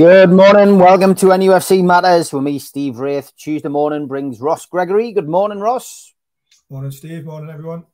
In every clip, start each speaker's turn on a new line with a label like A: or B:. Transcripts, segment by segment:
A: Good morning. Welcome to NUFC Matters with me, Steve Wraith. Tuesday morning brings Ross Gregory. Good morning, Ross.
B: Morning, Steve. Morning, everyone.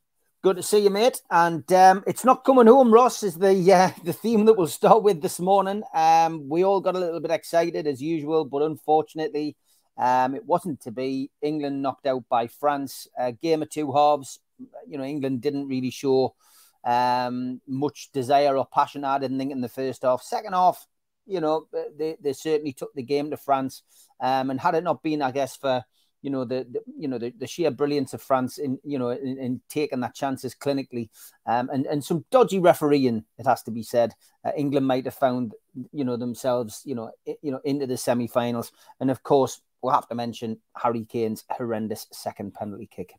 A: Good to see you, mate. And um, it's not coming home, Ross, is the uh, the theme that we'll start with this morning. Um, we all got a little bit excited as usual, but unfortunately, um, it wasn't to be. England knocked out by France. Uh, game of two halves. You know, England didn't really show um, much desire or passion. I didn't think in the first half. Second half, you know, they, they certainly took the game to France. Um, and had it not been, I guess, for you know the, the you know the, the, sheer brilliance of France in you know in, in taking that chances clinically, um, and and some dodgy refereeing, it has to be said. Uh, England might have found you know themselves you know I, you know into the semi-finals, and of course we'll have to mention Harry Kane's horrendous second penalty kick.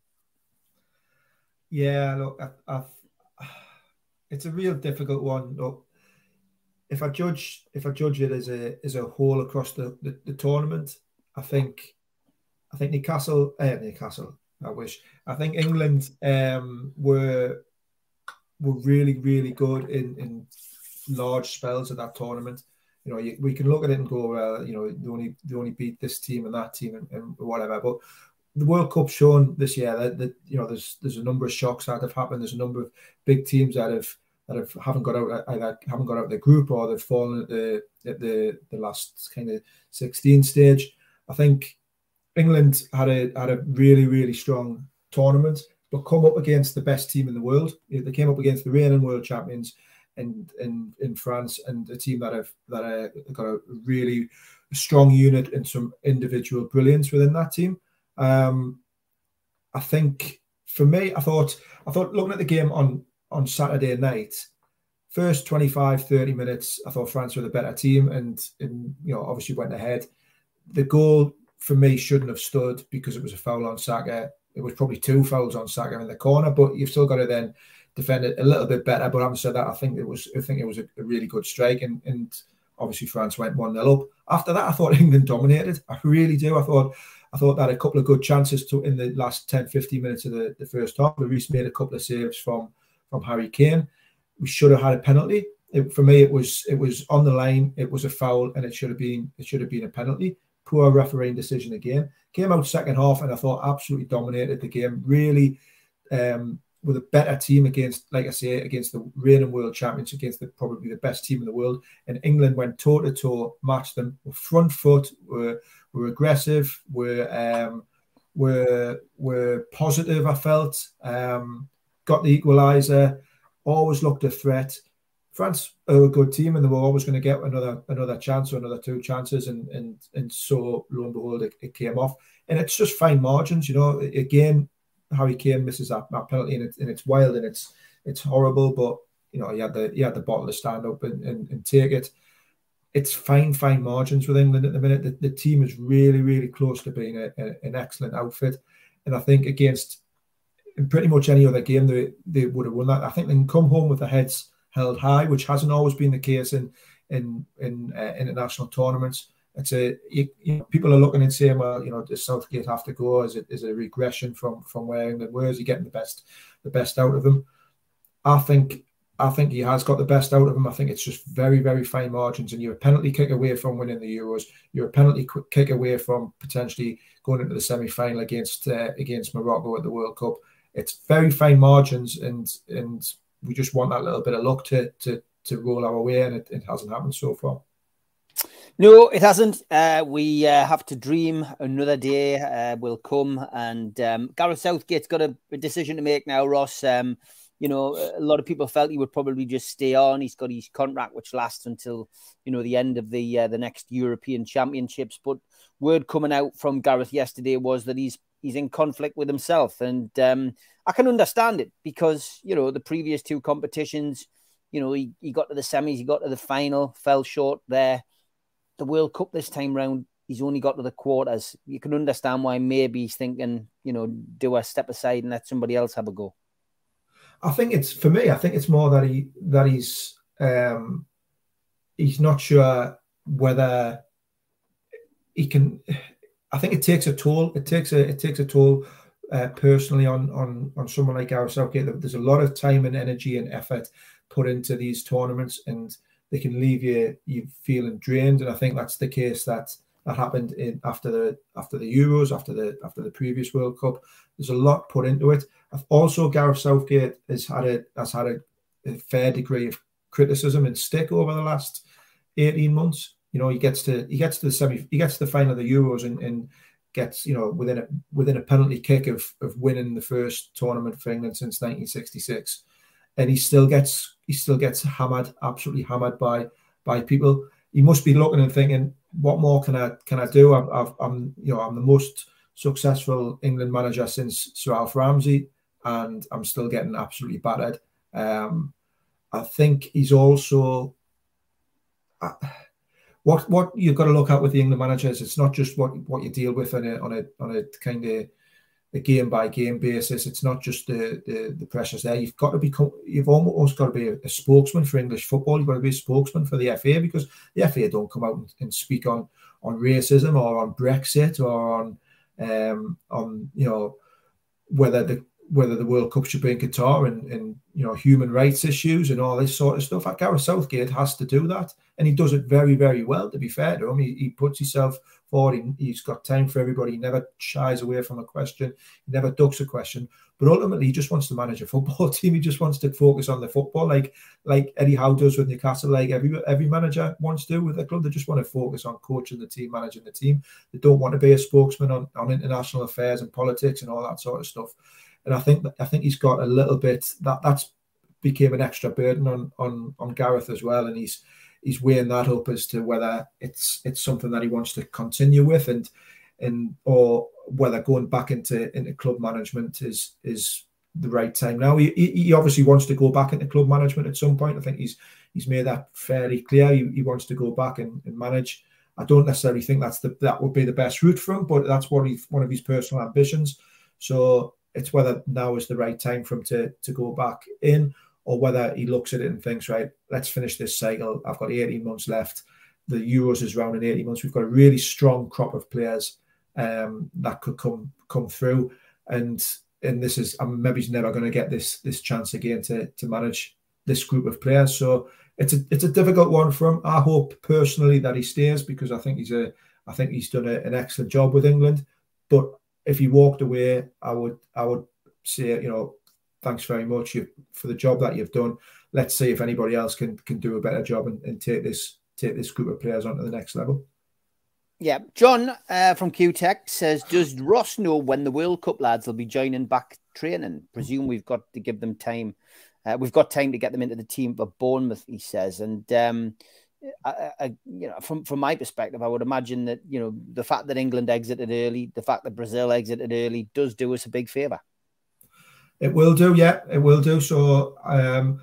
B: Yeah, look, I, I, it's a real difficult one. Look, if I judge if I judge it as a as a whole across the, the, the tournament, I think I think Newcastle, uh, Newcastle. I wish. I think England um, were were really really good in in large spells of that tournament. You know, you, we can look at it and go, well, you know, they only they only beat this team and that team and, and whatever. But the World Cup shown this year that, that you know there's there's a number of shocks that have happened. There's a number of big teams that have that have haven't got out either haven't got out of the group or they've fallen at the at the the last kind of 16 stage. I think England had a had a really really strong tournament, but come up against the best team in the world. They came up against the reigning world champions in in, in France and a team that have that are got a really strong unit and some individual brilliance within that team. Um, I think for me, I thought I thought looking at the game on on Saturday night, first 25, 30 minutes, I thought France were the better team and, and you know obviously went ahead. The goal for me shouldn't have stood because it was a foul on Saka. It was probably two fouls on Saka in the corner, but you've still got to then defend it a little bit better. But having said that, I think it was I think it was a, a really good strike, and, and obviously France went one 0 up. After that, I thought England dominated. I really do. I thought I thought that a couple of good chances to in the last 10, 15 minutes of the, the first half. Reece made a couple of saves from from Harry Kane. We should have had a penalty. It, for me, it was it was on the line. It was a foul, and it should have been it should have been a penalty poor refereeing decision again. Came out second half and I thought absolutely dominated the game. Really, um, with a better team against, like I say, against the reigning world champions, against the, probably the best team in the world. And England went toe to toe, matched them. Were front foot, were were aggressive, were um, were were positive. I felt um, got the equaliser. Always looked a threat. France are a good team and they were always going to get another another chance or another two chances and and and so lo and behold it, it came off and it's just fine margins you know again Harry Kane misses that, that penalty and, it, and it's wild and it's it's horrible but you know he had the he had the bottle to stand up and, and, and take it it's fine fine margins with England at the minute the, the team is really really close to being a, a, an excellent outfit and I think against in pretty much any other game they, they would have won that I think they can come home with their heads held high, which hasn't always been the case in in in uh, international tournaments. It's a you, you know, people are looking and saying, well, you know, does Southgate have to go? Is it is a regression from from where England? He getting the best the best out of them? I think I think he has got the best out of him. I think it's just very, very fine margins, and you're a penalty kick away from winning the Euros. You're a penalty kick away from potentially going into the semi-final against uh, against Morocco at the World Cup. It's very fine margins, and and we just want that little bit of luck to to to roll our way, and it, it hasn't happened so far.
A: No, it hasn't. Uh, we uh, have to dream. Another day uh, will come, and um, Gareth Southgate's got a, a, decision to make now. Ross, um, you know, a lot of people felt he would probably just stay on. He's got his contract, which lasts until you know the end of the uh, the next European Championships. But word coming out from Gareth yesterday was that he's he's in conflict with himself, and um, I can understand it because you know the previous two competitions, you know he, he got to the semis, he got to the final, fell short there. The World Cup this time round, he's only got to the quarters. You can understand why maybe he's thinking, you know, do a step aside and let somebody else have a go.
B: I think it's for me. I think it's more that he that he's um, he's not sure whether he can. I think it takes a toll. It takes a it takes a toll uh, personally on on on someone like Southgate. There's a lot of time and energy and effort put into these tournaments, and they can leave you you feeling drained. And I think that's the case that that happened in after the after the Euros, after the after the previous World Cup. There's a lot put into it. I've Also, Gareth Southgate has had a has had a, a fair degree of criticism and stick over the last 18 months. You know, he gets to he gets to the semi he gets to the final of the Euros and, and gets you know within a within a penalty kick of of winning the first tournament for England since 1966, and he still gets he still gets hammered, absolutely hammered by by people. He must be looking and thinking, what more can I can I do? i am you know I'm the most successful England manager since Sir Alf Ramsey, and I'm still getting absolutely battered. Um, I think he's also uh, what what you've got to look at with the England managers. It's not just what what you deal with on a on a on a kind of a game by game basis. It's not just the, the, the pressures there. You've got to become. You've almost got to be a, a, spokesman for English football. You've got to be a spokesman for the FA because the FA don't come out and, and speak on on racism or on Brexit or on um, on you know whether the whether the World Cup should be in Qatar and, and you know human rights issues and all this sort of stuff. Like Gareth Southgate has to do that, and he does it very very well. To be fair to him, he, he puts himself forward. He, has got time for everybody. He never shies away from a question. He never ducks a question. But ultimately, he just wants to manage a football team. He just wants to focus on the football, like like Eddie Howe does with Newcastle. Like every every manager wants to with the club. They just want to focus on coaching the team, managing the team. They don't want to be a spokesman on, on international affairs and politics and all that sort of stuff. And I think I think he's got a little bit that that's became an extra burden on on on Gareth as well, and he's he's weighing that up as to whether it's it's something that he wants to continue with and and or whether going back into into club management is is the right time now. He, he obviously wants to go back into club management at some point. I think he's he's made that fairly clear. He, he wants to go back and, and manage. I don't necessarily think that's the that would be the best route for him, but that's what he one of his personal ambitions. So it's whether now is the right time for him to to go back in, or whether he looks at it and thinks, right, let's finish this cycle. I've got 18 months left. The Euros is round in 18 months. We've got a really strong crop of players um, that could come come through, and and this is I'm maybe he's never going to get this this chance again to to manage this group of players. So it's a it's a difficult one for him. I hope personally that he stays because I think he's a I think he's done a, an excellent job with England. But if he walked away, I would I would say you know thanks very much for the job that you've done. Let's see if anybody else can can do a better job and, and take this take this group of players on to the next level.
A: Yeah, John uh, from QTech says, does Ross know when the World Cup lads will be joining back training? Presume we've got to give them time. Uh, we've got time to get them into the team for Bournemouth, he says, and um, I, I, you know, from from my perspective, I would imagine that you know the fact that England exited early, the fact that Brazil exited early, does do us a big favour.
B: It will do, yeah, it will do. So um,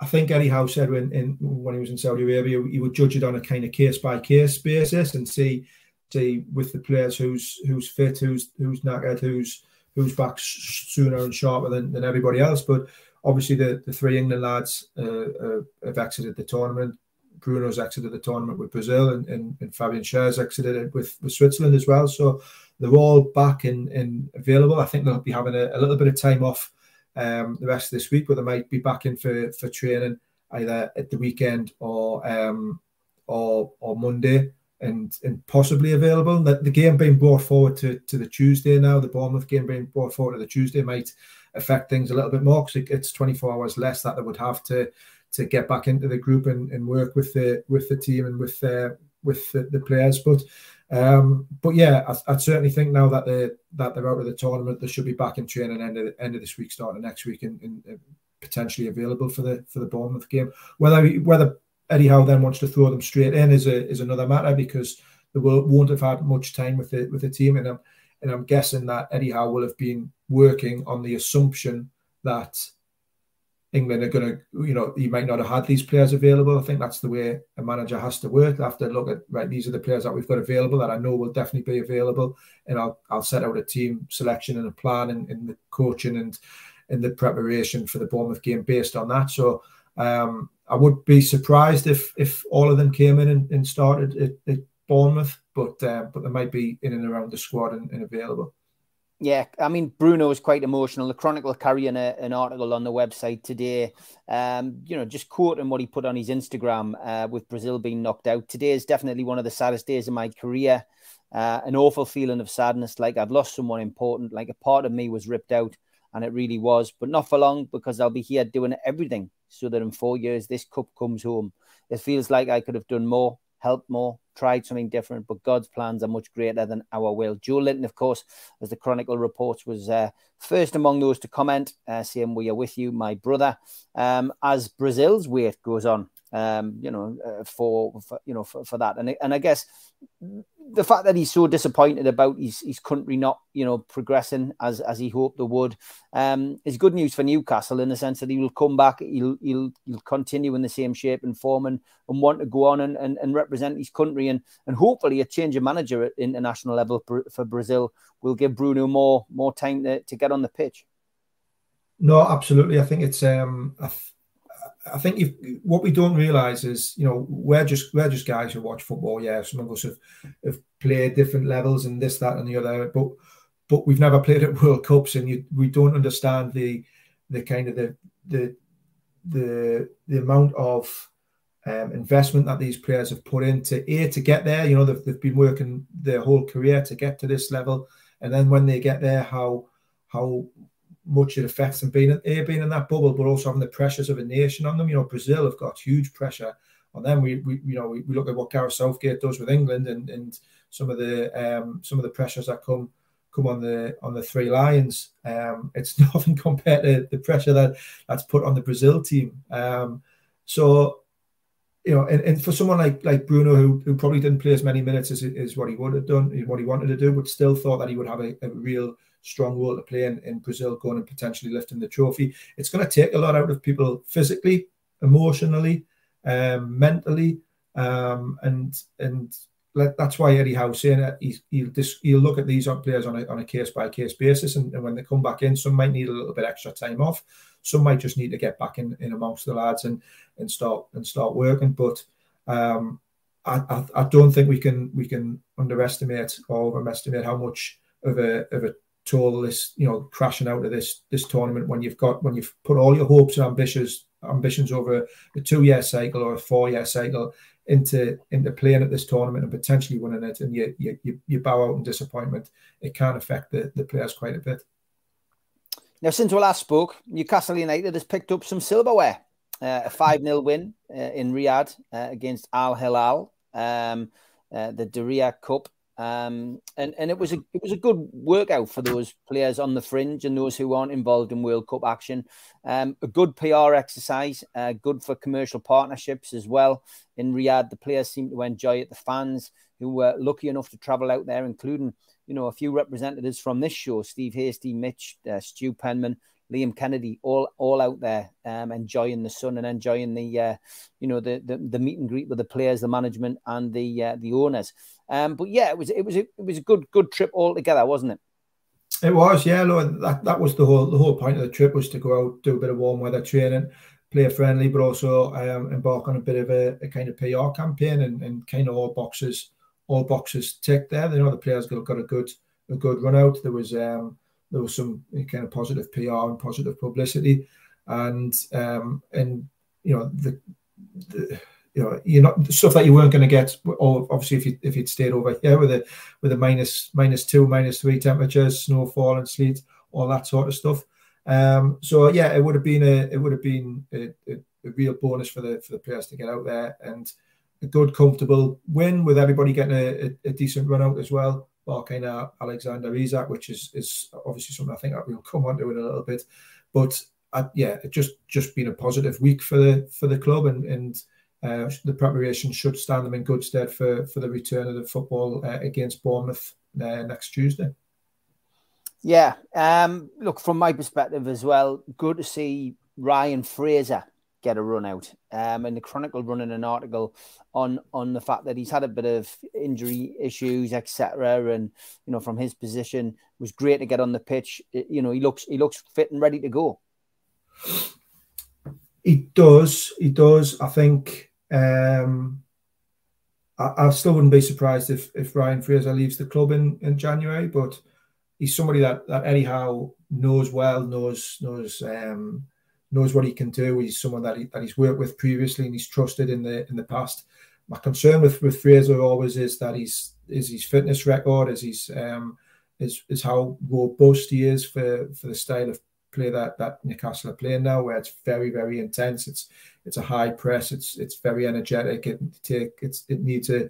B: I think Eddie Howe said when in, when he was in Saudi Arabia, he would judge it on a kind of case by case basis and see see with the players who's who's fit, who's who's knackered, who's who's back sooner and sharper than, than everybody else. But obviously, the, the three England lads uh, uh, have exited the tournament. Bruno's exited the tournament with Brazil and, and, and Fabian Schär's exited it with, with Switzerland as well. So they're all back and, and available. I think they'll be having a, a little bit of time off um, the rest of this week, but they might be back in for, for training either at the weekend or um, or or Monday and and possibly available. The, the game being brought forward to, to the Tuesday now, the Bournemouth game being brought forward to the Tuesday might affect things a little bit more because it, it's 24 hours less that they would have to to get back into the group and, and work with the with the team and with uh, with the, the players. But um, but yeah, I, I, certainly think now that they that they're out of the tournament, they should be back in training end of end of this week, starting next week, and, and potentially available for the for the Bournemouth game. Whether whether Eddie Howe then wants to throw them straight in is a is another matter because they will, won't have had much time with the with the team, and I'm and I'm guessing that Eddie Howe will have been working on the assumption that England are going to, you know, you might not have had these players available. I think that's the way a manager has to work. I have to look at right. These are the players that we've got available that I know will definitely be available, and I'll I'll set out a team selection and a plan and, and the coaching and in the preparation for the Bournemouth game based on that. So um, I would be surprised if if all of them came in and, and started at, at, Bournemouth, but uh, but they might be in and around the squad and, and available.
A: Yeah, I mean Bruno was quite emotional. The Chronicle carrying a, an article on the website today. Um, you know, just quoting what he put on his Instagram uh, with Brazil being knocked out. Today is definitely one of the saddest days of my career. Uh, an awful feeling of sadness, like I'd lost someone important, like a part of me was ripped out, and it really was. But not for long, because I'll be here doing everything so that in four years this cup comes home. It feels like I could have done more, helped more, tried something different, but God's plans are much greater than our will. Joelinton, of course, as the Chronicle reports, was uh, first among those to comment, uh, saying, We are with you, my brother. Um, as Brazil's wait goes on, um, you know, uh, for, for, you know for, for that, and and I guess the fact that he's so disappointed about his, his country not you know progressing as as he hoped they would um, is good news for Newcastle in the sense that he will come back, he'll he'll, he'll continue in the same shape and form and, and want to go on and, and, and represent his country and and hopefully a change of manager at international level for Brazil will give Bruno more more time to, to get on the pitch.
B: No, absolutely. I think it's um, I, I think if, what we don't realize is, you know, we're just we're just guys who watch football. Yeah, some of us have, have played different levels and this, that, and the other, but but we've never played at World Cups, and you, we don't understand the the kind of the the the the amount of um, investment that these players have put into a to get there. You know, they've, they've been working their whole career to get to this level, and then when they get there, how how much it affects them being, a, being in that bubble, but also having the pressures of a nation on them. You know, Brazil have got huge pressure on them. We, we you know, we, we look at what Gareth Southgate does with England and, and some of the um, some of the pressures that come come on the on the three lions. Um, it's nothing compared to the pressure that that's put on the Brazil team. Um, so you know, and, and for someone like like Bruno, who, who probably didn't play as many minutes as, as what he would have done, what he wanted to do, but still thought that he would have a, a real strong role to play in, in Brazil going and potentially lifting the trophy. It's going to take a lot out of people physically, emotionally, um, mentally, um, and and that's why Eddie Howe saying that he'll he'll look at these players on a on a case by case basis, and, and, when they come back in, some might need a little bit extra time off, some might just need to get back in, in amongst the lads and and start and start working. But um, I, I, I don't think we can we can underestimate or overestimate how much of a of a toll this you know crashing out of this this tournament when you've got when you've put all your hopes and ambitions ambitions over a two year cycle or a four year cycle into into playing at this tournament and potentially winning it and you you, you bow out in disappointment it can affect the, the players quite a bit.
A: Now since we last spoke newcastle united has picked up some silverware uh, a 5-0 win uh, in riyadh uh, against al hilal. Um, uh, the Diriyah Cup um, and and it was a it was a good workout for those players on the fringe and those who aren't involved in World Cup action. Um, a good PR exercise, uh, good for commercial partnerships as well. In Riyadh, the players seem to enjoy it. The fans who were lucky enough to travel out there, including you know a few representatives from this show: Steve Hasty, Mitch, uh, Stu Penman, Liam Kennedy, all all out there um, enjoying the sun and enjoying the uh, you know the, the, the meet and greet with the players, the management, and the uh, the owners. Um, but yeah, it was it was a, it was a good good trip altogether, wasn't it?
B: It was, yeah. That that was the whole the whole point of the trip was to go out, do a bit of warm weather training, player friendly, but also um, embark on a bit of a, a kind of PR campaign and, and kind of all boxes all boxes ticked there. You know the players got, got a good a good run out. There was um, there was some kind of positive PR and positive publicity, and um, and you know the, the you know you're not stuff that you weren't going to get. Or obviously, if you if you'd stayed over here with a with a minus minus two, minus three temperatures, snowfall and sleet, all that sort of stuff. Um, so yeah, it would have been a it would have been a, a, a real bonus for the for the players to get out there and a good comfortable win with everybody getting a, a, a decent run out as well out Alexander Isak, which is is obviously something I think that we'll come on to in a little bit. But uh, yeah, just just been a positive week for the for the club, and and uh, the preparation should stand them in good stead for for the return of the football uh, against Bournemouth uh, next Tuesday.
A: Yeah, um, look from my perspective as well. Good to see Ryan Fraser get a run out. Um, and the Chronicle running an article on on the fact that he's had a bit of injury issues, etc. And you know, from his position, was great to get on the pitch. You know, he looks he looks fit and ready to go.
B: He does. He does. I think. Um, I, I still wouldn't be surprised if if Ryan Fraser leaves the club in in January, but he's somebody that that Eddie Howe knows well, knows knows um, knows what he can do. He's someone that he, that he's worked with previously and he's trusted in the in the past. My concern with with Fraser always is that he's is his fitness record, is his um, is is how robust he is for for the style of play that that Newcastle are playing now, where it's very very intense. It's it's a high press. It's it's very energetic. It take it's it needs a,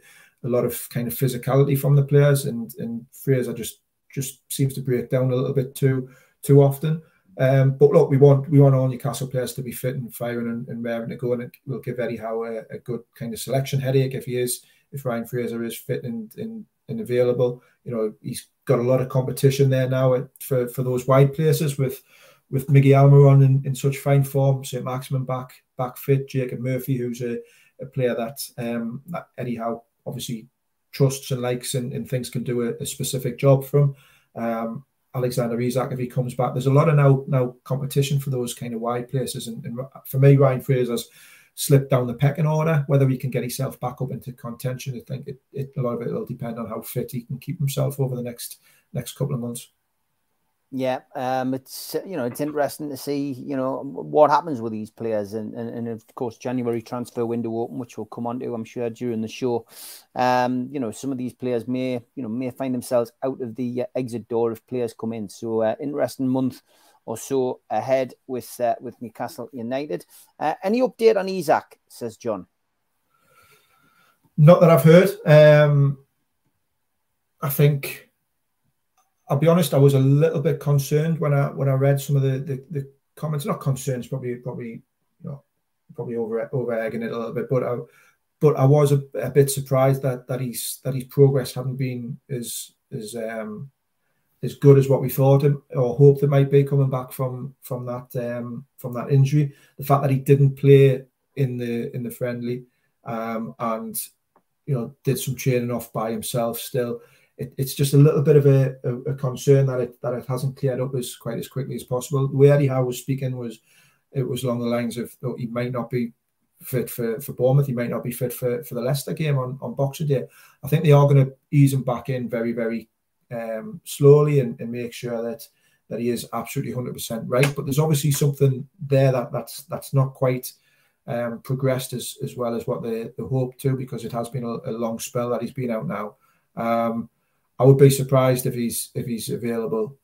B: a lot of kind of physicality from the players, and and Fraser just just seems to break down a little bit too too often. Um, but look, we want we want all Newcastle players to be fit and firing and, and raring to go, and it will give Eddie Howe a, a, good kind of selection headache if he is if Ryan Fraser is fit and, and, and available. You know, he's got a lot of competition there now for, for those wide places with with Miggy Almiron in, in such fine form, St. Maximin back back fit, Jacob Murphy, who's a, a player that um, that Eddie Howe obviously trusts and likes and, and thinks can do a, a specific job from. Um, Alexander Isak if he comes back. There's a lot of now now competition for those kind of wide places, and, and for me, Ryan Fraser's slipped down the pecking order. Whether he can get himself back up into contention, I think it, it a lot of it will depend on how fit he can keep himself over the next next couple of months.
A: Yeah, um, it's you know it's interesting to see you know what happens with these players, and, and, and of course January transfer window open, which we'll come on to I'm sure during the show. Um, you know some of these players may you know may find themselves out of the uh, exit door if players come in. So uh, interesting month or so ahead with uh, with Newcastle United. Uh, any update on Isak? Says John.
B: Not that I've heard. Um, I think I'll be honest, I was a little bit concerned when I when I read some of the the, the comments. Not concerns, probably probably you know probably over over egging it a little bit, but I but I was a, a, bit surprised that that he's that his progress hadn't been as as um as good as what we thought him or hoped it might be coming back from from that um from that injury. The fact that he didn't play in the in the friendly um and you know did some training off by himself still it, it's just a little bit of a, a, a, concern that it that it hasn't cleared up as quite as quickly as possible. The way Eddie Howe was speaking was it was along the lines of oh, he might not be fit for, for Bournemouth, he might not be fit for, for the Leicester game on, on Boxing Day. I think they are going to ease him back in very, very um, slowly and, and make sure that that he is absolutely 100% right. But there's obviously something there that that's that's not quite um, progressed as, as well as what they, they hoped to because it has been a, a long spell that he's been out now. Um, I would be surprised if he's if he's available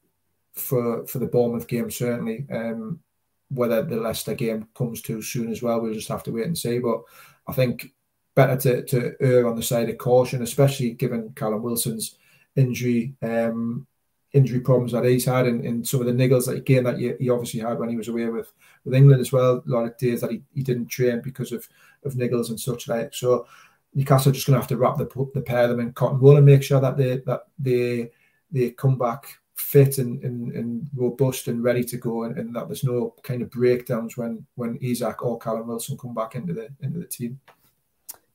B: for for the Bournemouth game. Certainly, um, whether the Leicester game comes too soon as well, we'll just have to wait and see. But I think better to to err on the side of caution, especially given Callum Wilson's injury um, injury problems that he's had and, and some of the niggles that he again that he, he, obviously had when he was away with with England as well. A lot of days that he, he didn't train because of of niggles and such like. So Newcastle are just going to have to wrap the, the pair of them in cotton wool and make sure that they that they they come back fit and, and, and robust and ready to go, and, and, that there's no kind of breakdowns when when Isak or Callum Wilson come back into the into the team.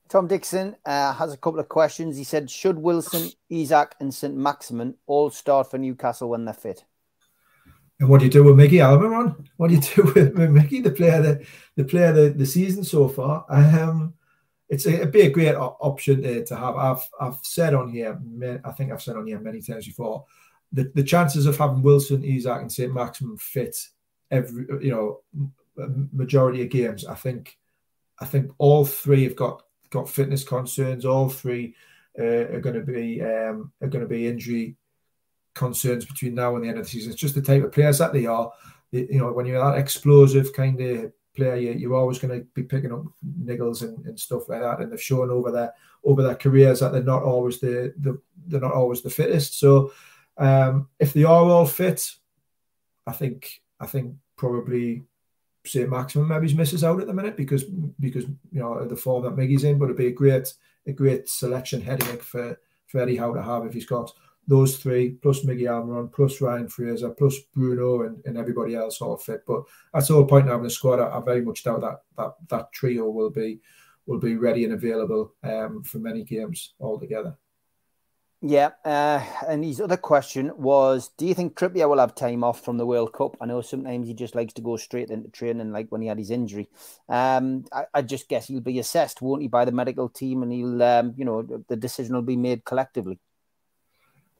A: Tom Dixon uh, has a couple of questions. He said, "Should Wilson, Isak, and St Maximin all start for Newcastle when they're fit?"
B: And what do you do with Miggy Almiron? What do you do with, with Miggy, the player the, the player the, the season so far? Um, it's a, it'd be a great option to, to have. I've I've said on here, I think I've said on here many times before, the, the chances of having Wilson, Isak, and St. Maximin fit every you know majority of games. I think I think all three have got got fitness concerns. All three uh, are going to be um, are going to be injury concerns between now and the end of the season. It's just the type of players that they are. You know, when you're that explosive kind of player, you, are always going to be picking up niggles and, and, stuff like that. And they've shown over their over their careers that they're not always the, the they're not always the fittest. So um, if they are all fit, I think I think probably St Maximin maybe misses out at the minute because because you know the form that Miggy's in. But it'd be a great a great selection headache for for Eddie Howe to have if he's got those three plus Miggy Almiron plus Ryan Fraser plus Bruno and, and everybody else all fit. But that's the whole point of having a squad. I, I, very much doubt that that that trio will be will be ready and available um, for many games altogether.
A: Yeah, uh, and his other question was: Do you think Trippier will have time off from the World Cup? I know sometimes he just likes to go straight into training, like when he had his injury. Um, I, I, just guess he'll be assessed, won't he, by the medical team, and he'll, um, you know, the decision will be made collectively.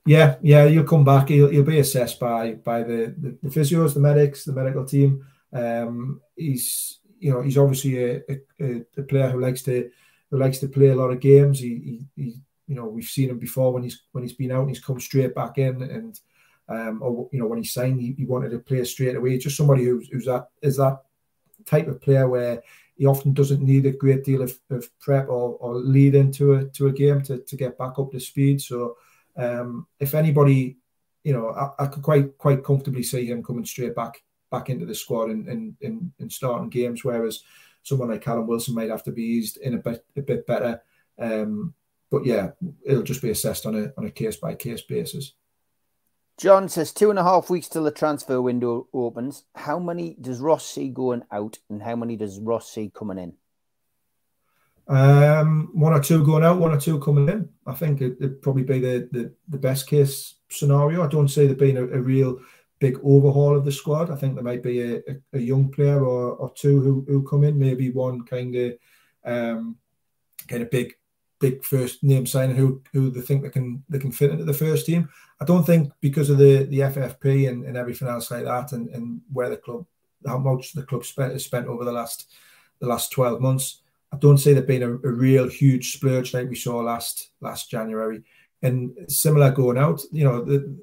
B: Yeah, yeah, he'll come back. He'll, he'll be assessed by by the, the, the physios, the medics, the medical team. Um, he's you know he's obviously a, a, a, player who likes to who likes to play a lot of games. He, he, he you know we've seen him before when he's when he's been out and he's come straight back in and um, or you know when he signed he, he wanted to play straight away. Just somebody who's who's that is that type of player where he often doesn't need a great deal of, of prep or, or lead into a to a game to, to get back up to speed. So um, if anybody, you know, I, I, could quite quite comfortably see him coming straight back back into the squad and and, and, starting games, whereas someone like Callum Wilson might have to be eased in a bit a bit better. Um, but yeah, it'll just be assessed on a on a case by case basis.
A: John says two and a half weeks till the transfer window opens. How many does Ross see going out, and how many does Ross see coming in?
B: Um, one or two going out, one or two coming in. I think it, would probably be the, the, the best case scenario. I don't see there being a, a, real big overhaul of the squad. I think there might be a, a, a young player or, or two who, who come in, maybe one kind of um, kind of big big first name signing who who they think they can they can fit into the first team. I don't think because of the the FFP and, and everything else like that, and, and where the club how much the club spent has spent over the last the last twelve months. I don't see there being a, a real huge splurge like we saw last last January. And similar going out, you know, the,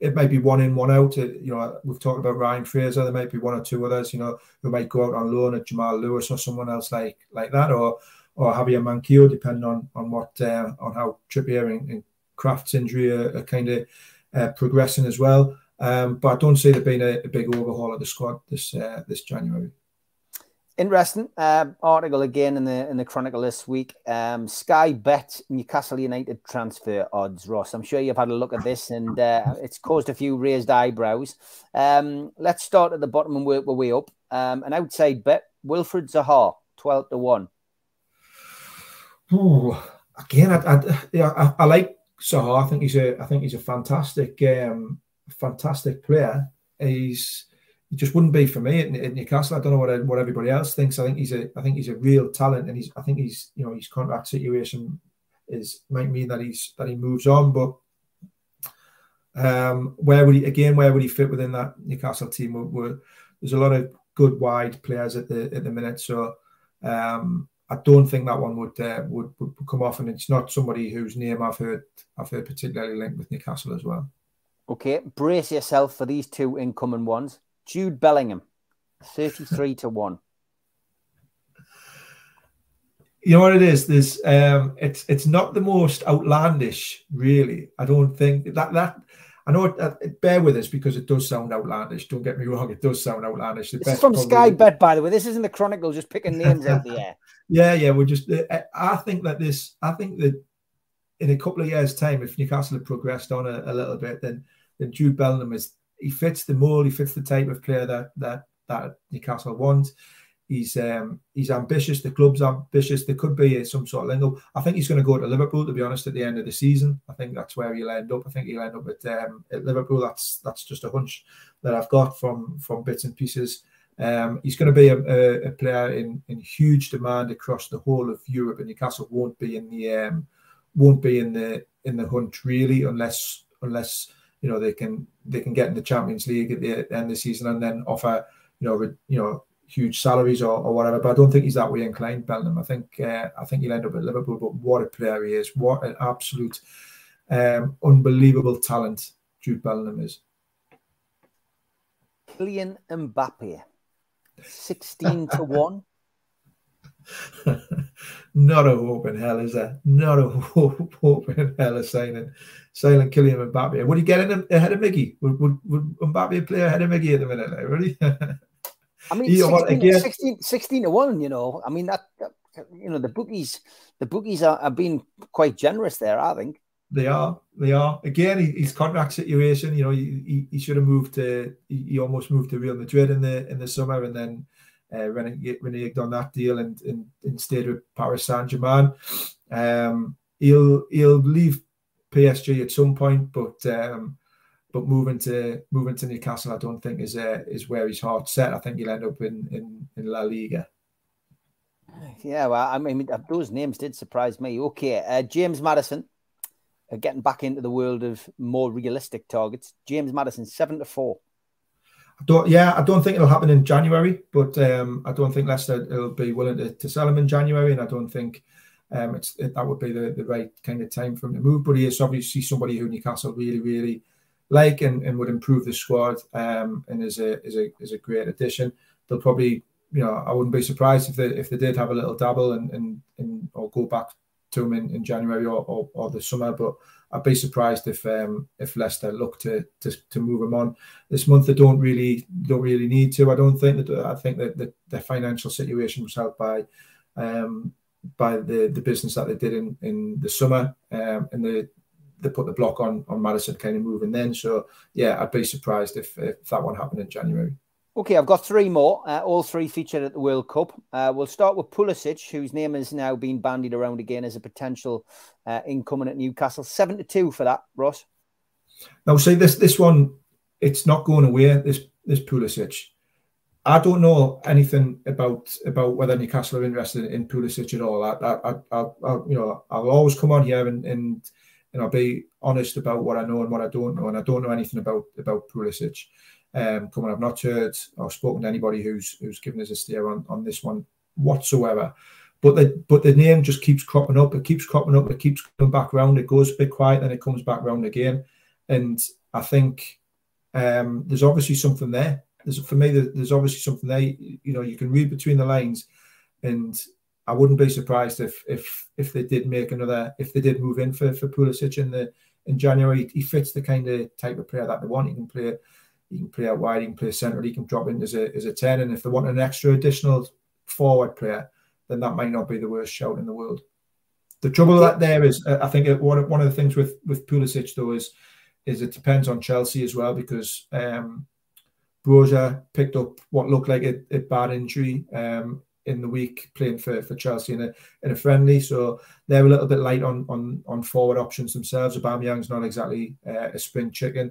B: it might be one in, one out. It, you know, we've talked about Ryan Fraser. There might be one or two others, you know, who might go out on loan at Jamal Lewis or someone else like like that, or or Javier Manquillo, depending on on what uh, on how Trippier and, and Krafth's injury are, are kind of uh, progressing as well. Um, but I don't see there being a, a, big overhaul of the squad this uh, this January.
A: Interesting uh, article again in the in the Chronicle this week. Um, Sky bet Newcastle United transfer odds. Ross, I'm sure you've had a look at this, and uh, it's caused a few raised eyebrows. Um, let's start at the bottom and work our way up. Um, an outside bet: Wilfried Zaha, twelve to one.
B: Oh, again, I, I, yeah, I, I like Zaha. I think he's a, I think he's a fantastic, um, fantastic player. He's, he just wouldn't be for me at, at, Newcastle. I don't know what what everybody else thinks. I think he's a, I think he's a real talent, and he's, I think he's, you know, his contract situation is might mean that he's that he moves on, but um, where would he again? Where would he fit within that Newcastle team? Where, where there's a lot of good wide players at the at the minute, so um, I don't think that one would, uh, would, would come off, and it's not somebody whose name I've heard I've heard particularly linked with Newcastle as well.
A: Okay, brace yourself for these two incoming ones. Jude Bellingham, thirty-three to one.
B: You know what it is? There's um, it's it's not the most outlandish, really. I don't think that that I know it, uh, bear with us because it does sound outlandish. Don't get me wrong, it does sound outlandish.
A: The this is from Sky Bet, by the way. This isn't the Chronicle just picking names out the air.
B: Yeah, yeah. We're just. Uh, I think that this. I think that in a couple of years' time, if Newcastle have progressed on a, a little bit, then then Jude Bellingham is he fits the mold. He fits the type of player that that that Newcastle wants. He's um, he's ambitious. The club's ambitious. There could be some sort of lingo. I think he's going to go to Liverpool. To be honest, at the end of the season, I think that's where he'll end up. I think he'll end up at, um, at Liverpool. That's that's just a hunch that I've got from from bits and pieces. Um, he's going to be a, a, a, player in, in huge demand across the whole of Europe, and Newcastle won't be in the um, won't be in the in the hunt really unless unless you know they can they can get in the Champions League at the end of the season and then offer you know you know huge salaries or, or whatever. But I don't think he's that way inclined, Bellingham. I think uh, I think he'll end up at Liverpool. But what a player he is! What an absolute um, unbelievable talent Jude Bellingham is.
A: Kylian Mbappe, sixteen to one.
B: Not a hope in hell, is there? Not a hope, hope in hell of signing, signing Kylian Mbappe. Would he get in ahead of Miggy? Would, would, would Mbappe play ahead of Miggy at the minute? Like, really?
A: I mean, 16, 16, 16, to one. You know, I mean that, that. You know, the bookies, the bookies are, are being quite generous there. I think.
B: They are. They are. Again, his contract situation. You know, he, he should have moved to. He almost moved to Real Madrid in the in the summer, and then uh, reneged on that deal and, and, and with Paris Saint Germain. Um, he'll he'll leave PSG at some point, but um, but moving to moving to Newcastle, I don't think is uh, is where his heart's set. I think he'll end up in in, in La Liga.
A: Yeah, well, I mean, those names did surprise me. Okay, uh, James Maddison, uh, getting back into the world of more realistic targets. James Maddison, seven to four.
B: Don't, yeah, I don't think it'll happen in January, but um, I don't think Leicester will be willing to, to sell him in January, and I don't think um, it's it, that would be the, the right kind of time for him to move. But he is obviously somebody who Newcastle really, really like and, and would improve the squad, um, and is a is a is a great addition. They'll probably you know, I wouldn't be surprised if they if they did have a little dabble and and, and or go back to him in, in January or, or, or the summer. But I'd be surprised if um, if Leicester look to, to to move him on this month. They don't really don't really need to. I don't think that. I think that the, their financial situation was helped by um, by the the business that they did in in the summer um, and the they put the block on on Maddison kind of moving then. So yeah, I'd be surprised if if that one happened in January.
A: Okay, I've got three more. Uh, all three featured at the World Cup. Uh, we'll start with Pulisic, whose name has now been bandied around again as a potential uh, incoming at Newcastle. Seven to two for that, Ross.
B: Now, see this this one, it's not going away. This this Pulisic. I don't know anything about about whether Newcastle are interested in Pulisic at all. I, I, I, I you know, I'll always come on here and and and I'll be honest about what I know and what I don't know, and I don't know anything about about Pulisic um, coming. I've not heard or spoken to anybody who's who's given us a steer on, on this one whatsoever. But the but the name just keeps cropping up. It keeps cropping up. It keeps coming back around. It goes a bit quiet, then it comes back around again. And I think um, there's obviously something there. There's for me. There's obviously something there. You know, you can read between the lines, and I wouldn't be surprised if if if they did make another if they did move in for for Pulisic in the in January. He fits the kind of type of player that they want. He can play he can play out wide, he can play central, he can drop in as a, as a 10. And if they want an extra additional forward player, then that might not be the worst shout in the world. The trouble with that there is, I think one, one of the things with, with Pulisic, though, is is it depends on Chelsea as well because um, Broja picked up what looked like a, a bad injury um, in the week playing for, for Chelsea in a in a friendly. So they're a little bit light on on on forward options themselves. Aubameyang's not exactly uh, a spring chicken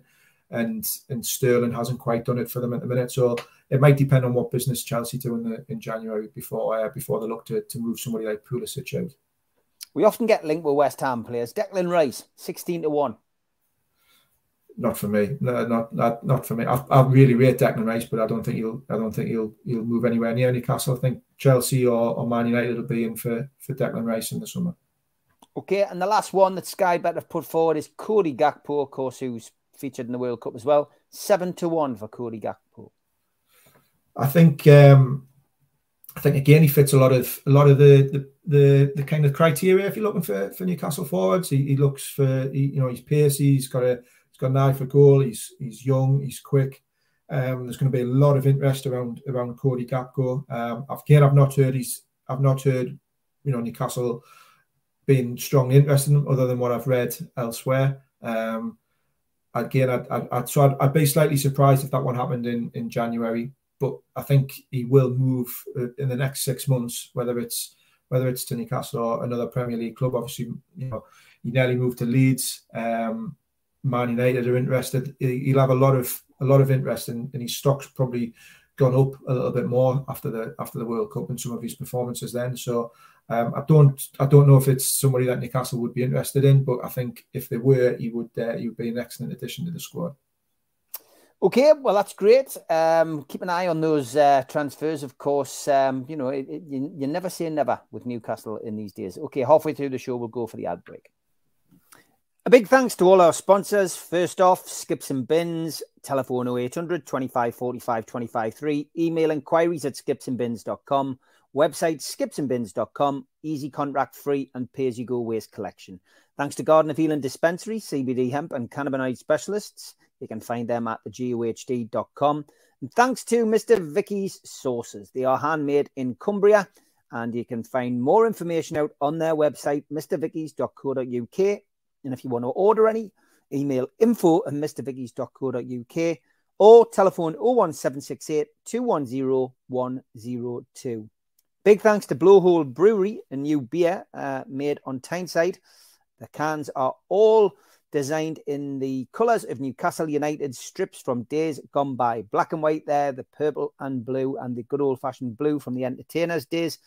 B: and and Sterling hasn't quite done it for them at the minute. So it might depend on what business Chelsea do in the in January before uh, before they look to, to move somebody like Pulisic out.
A: We often get linked with West Ham players. Declan Rice, sixteen to one.
B: Not for me. No, not not not for me. I, I really rate Declan Rice, but I don't think he'll. I don't think he'll. He'll move anywhere near Newcastle. I think Chelsea or, or Man United will be in for for Declan Rice in the summer.
A: Okay, and the last one that Sky Bet have put forward is Cody Gakpo, of course, who's featured in the World Cup as well. Seven to one for Cody Gakpo.
B: I think um, I think again he fits a lot of a lot of the the, the, the kind of criteria if you're looking for, for Newcastle forwards. He, he looks for he, you know he's pacey, he's got a he's got an eye for goal, he's he's young, he's quick. Um, there's going to be a lot of interest around around Cody Gakpo. Um, again, I've not heard he's I've not heard you know Newcastle being strongly interested in him other than what I've read elsewhere. Um, again, I'd, I'd, I'd, so I'd, I'd, be slightly surprised if that one happened in, in January. But I think he will move uh, in the next six months, whether it's whether it's to Newcastle or another Premier League club. Obviously, you know, he nearly moved to Leeds. Um, Man United are interested. He'll have a lot of a lot of interest, in, and his stock's probably gone up a little bit more after the after the World Cup and some of his performances then. So um, I don't I don't know if it's somebody that Newcastle would be interested in, but I think if they were, he would uh, he would be an excellent addition to the squad.
A: Okay, well that's great. Um, keep an eye on those uh, transfers, of course. Um, you know, it, it, you, you never say never with Newcastle in these days. Okay, halfway through the show, we'll go for the ad break. A big thanks to all our sponsors. First off, Skips and Bins, telephone 0800 25 45 25 3, email inquiries at skipsandbins.com. Website skipsandbins.com, easy contract free and pay as you go waste collection. Thanks to Garden of Healing Dispensary, CBD hemp and cannabinoid specialists. You can find them at thegohd.com. And thanks to Mr. Vicky's Sauces. They are handmade in Cumbria and you can find more information out on their website, mrvickies.co.uk And if you want to order any, email info at mrvickies.co.uk or telephone 01768 210 102. Big thanks to Blowhole Brewery, a new beer uh, made on Tyneside. The cans are all designed in the colours of Newcastle United strips from days gone by. Black and white there, the purple and blue, and the good old fashioned blue from the entertainers' days.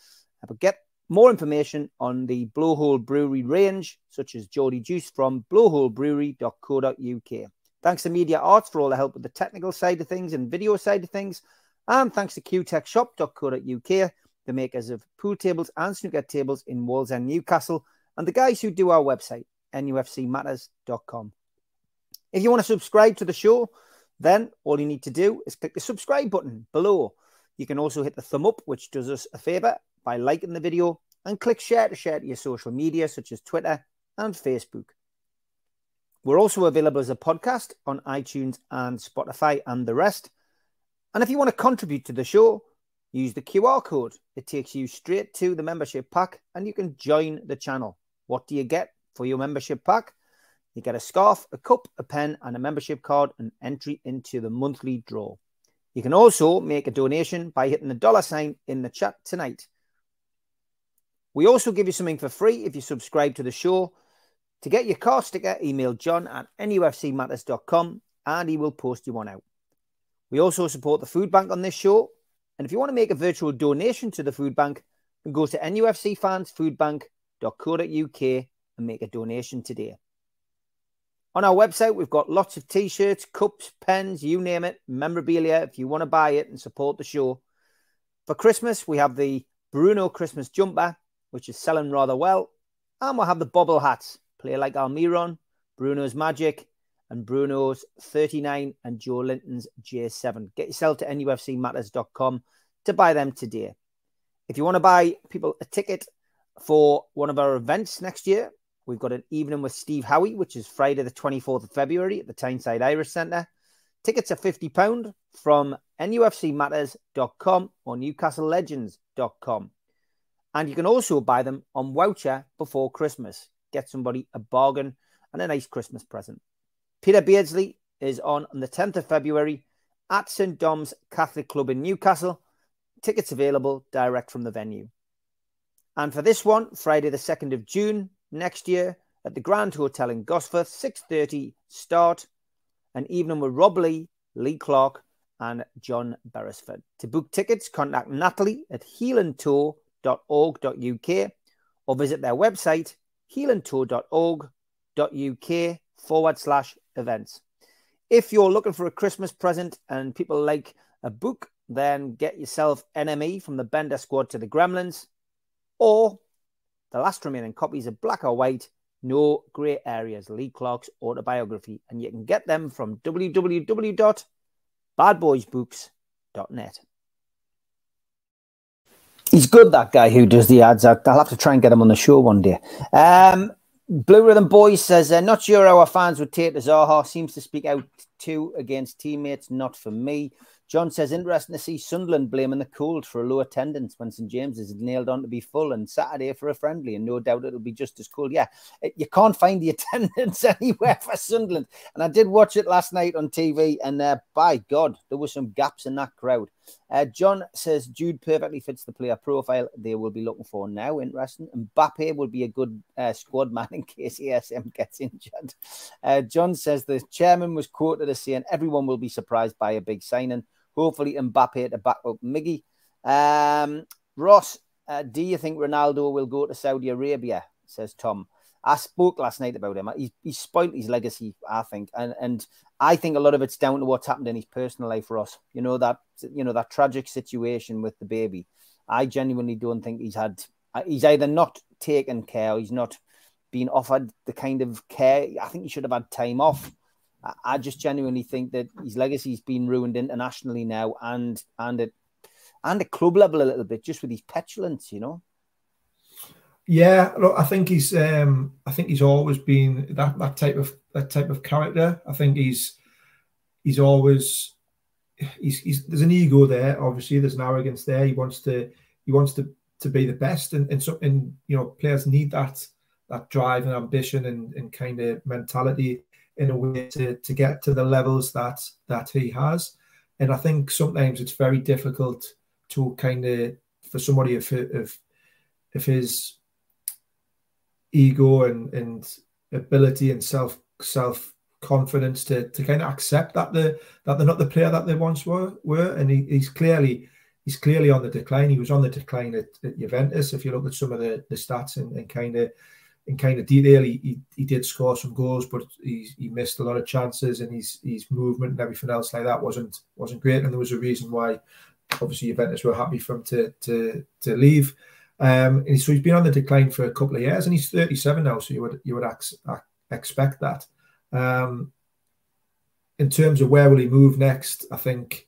A: But get more information on the Blowhole Brewery range, such as Geordie Juice from blowholebrewery.co.uk. Thanks to Media Arts for all the help with the technical side of things and video side of things. And thanks to qtechshop.co.uk, the makers of pool tables and snooker tables in Wallsend, Newcastle, and the guys who do our website, nufcmatters.com. If you want to subscribe to the show, then all you need to do is click the subscribe button below. You can also hit the thumb up, which does us a favor by liking the video, and click share to share to your social media, such as Twitter and Facebook. We're also available as a podcast on iTunes and Spotify and the rest. And if you want to contribute to the show, use the QR code. It takes you straight to the membership pack and you can join the channel. What do you get for your membership pack? You get a scarf, a cup, a pen, and a membership card, and entry into the monthly draw. You can also make a donation by hitting the dollar sign in the chat tonight. We also give you something for free if you subscribe to the show. To get your car sticker, email john at nufcmatters.com and he will post you one out. We also support the food bank on this show. And if you want to make a virtual donation to the food bank, then go to nufcfansfoodbank.co.uk and make a donation today. On our website, we've got lots of t shirts, cups, pens, you name it, memorabilia if you want to buy it and support the show. For Christmas, we have the Bruno Christmas jumper which is selling rather well. And we'll have the bobble hats, player like Almiron, Bruno's Magic, and Bruno's 39 and Joelinton's J7. Get yourself to nufcmatters.com to buy them today. If you want to buy people a ticket for one of our events next year, we've got an evening with Steve Howie, which is Friday, the 24th of February at the Tyneside Irish Centre. Tickets are £50 from nufcmatters.com or newcastlelegends.com. And you can also buy them on voucher before Christmas. Get somebody a bargain and a nice Christmas present. Peter Beardsley is on on the 10th of February at St Dom's Catholic Club in Newcastle. Tickets available direct from the venue. And for this one, Friday the 2nd of June next year at the Grand Hotel in Gosforth, 6.30 start. An evening with Rob Lee, Lee Clark and John Beresford. To book tickets, contact Natalie at Heel and Toe heelandtoe.org.uk or visit their website heelandtoe.org.uk forward slash events. If you're looking for a Christmas present and people like a book, then get yourself NME from the Bender Squad to the Gremlins or the last remaining copies of Black or White, No Grey Areas, Lee Clark's autobiography. And you can get them from www.badboysbooks.net. He's good, that guy who does the ads. I'll have to try and get him on the show one day. Um, Blue Rhythm Boys says, uh, not sure how our fans would take the Zaha. Seems to speak out too against teammates. Not for me. John says, interesting to see Sunderland blaming the cold for a low attendance when St James is nailed on to be full and Saturday for a friendly, and no doubt it'll be just as cold. Yeah, you can't find the attendance anywhere for Sunderland. And I did watch it last night on TV, and uh, by God, there were some gaps in that crowd. Uh, John says Jude perfectly fits the player profile they will be looking for now. Interesting. Mbappe will be a good uh, squad man in case ESM gets injured. Uh, John says the chairman was quoted as saying everyone will be surprised by a big signing. Hopefully, Mbappe to back up Miggy. Um, Ross, uh, do you think Ronaldo will go to Saudi Arabia? Says Tom. I spoke last night about him. He's, he's spoiled his legacy, I think, and and I think a lot of it's down to what's happened in his personal life for us. You know that you know that tragic situation with the baby. I genuinely don't think he's had. Uh, he's either not taken care, he's not been offered the kind of care. I think he should have had time off. I just genuinely think that his legacy's been ruined internationally now, and and at and at club level a little bit, just with his petulance, you know.
B: Yeah, look, I think he's um, I think he's always been that that type of that type of character. I think he's he's always he's, he's there's an ego there. Obviously, there's an arrogance there. He wants to he wants to to be the best, and and so and you know players need that that drive and ambition and, and kind of mentality in a way to, to get to the levels that that he has. And I think sometimes it's very difficult to kind of for somebody of of, of his ego and, and ability and self self confidence to to kind of accept that the that they're not the player that they once were were. And he, he's clearly he's clearly on the decline. He was on the decline at, at Juventus. If you look at some of the the stats and, and kind of in kind of detail he, he, he did score some goals but he, he missed a lot of chances and his his movement and everything else like that wasn't wasn't great. And there was a reason why obviously Juventus were happy for him to to to leave um, and so he's been on the decline for a couple of years and he's 37 now so you would you would ex- expect that um, in terms of where will he move next, I think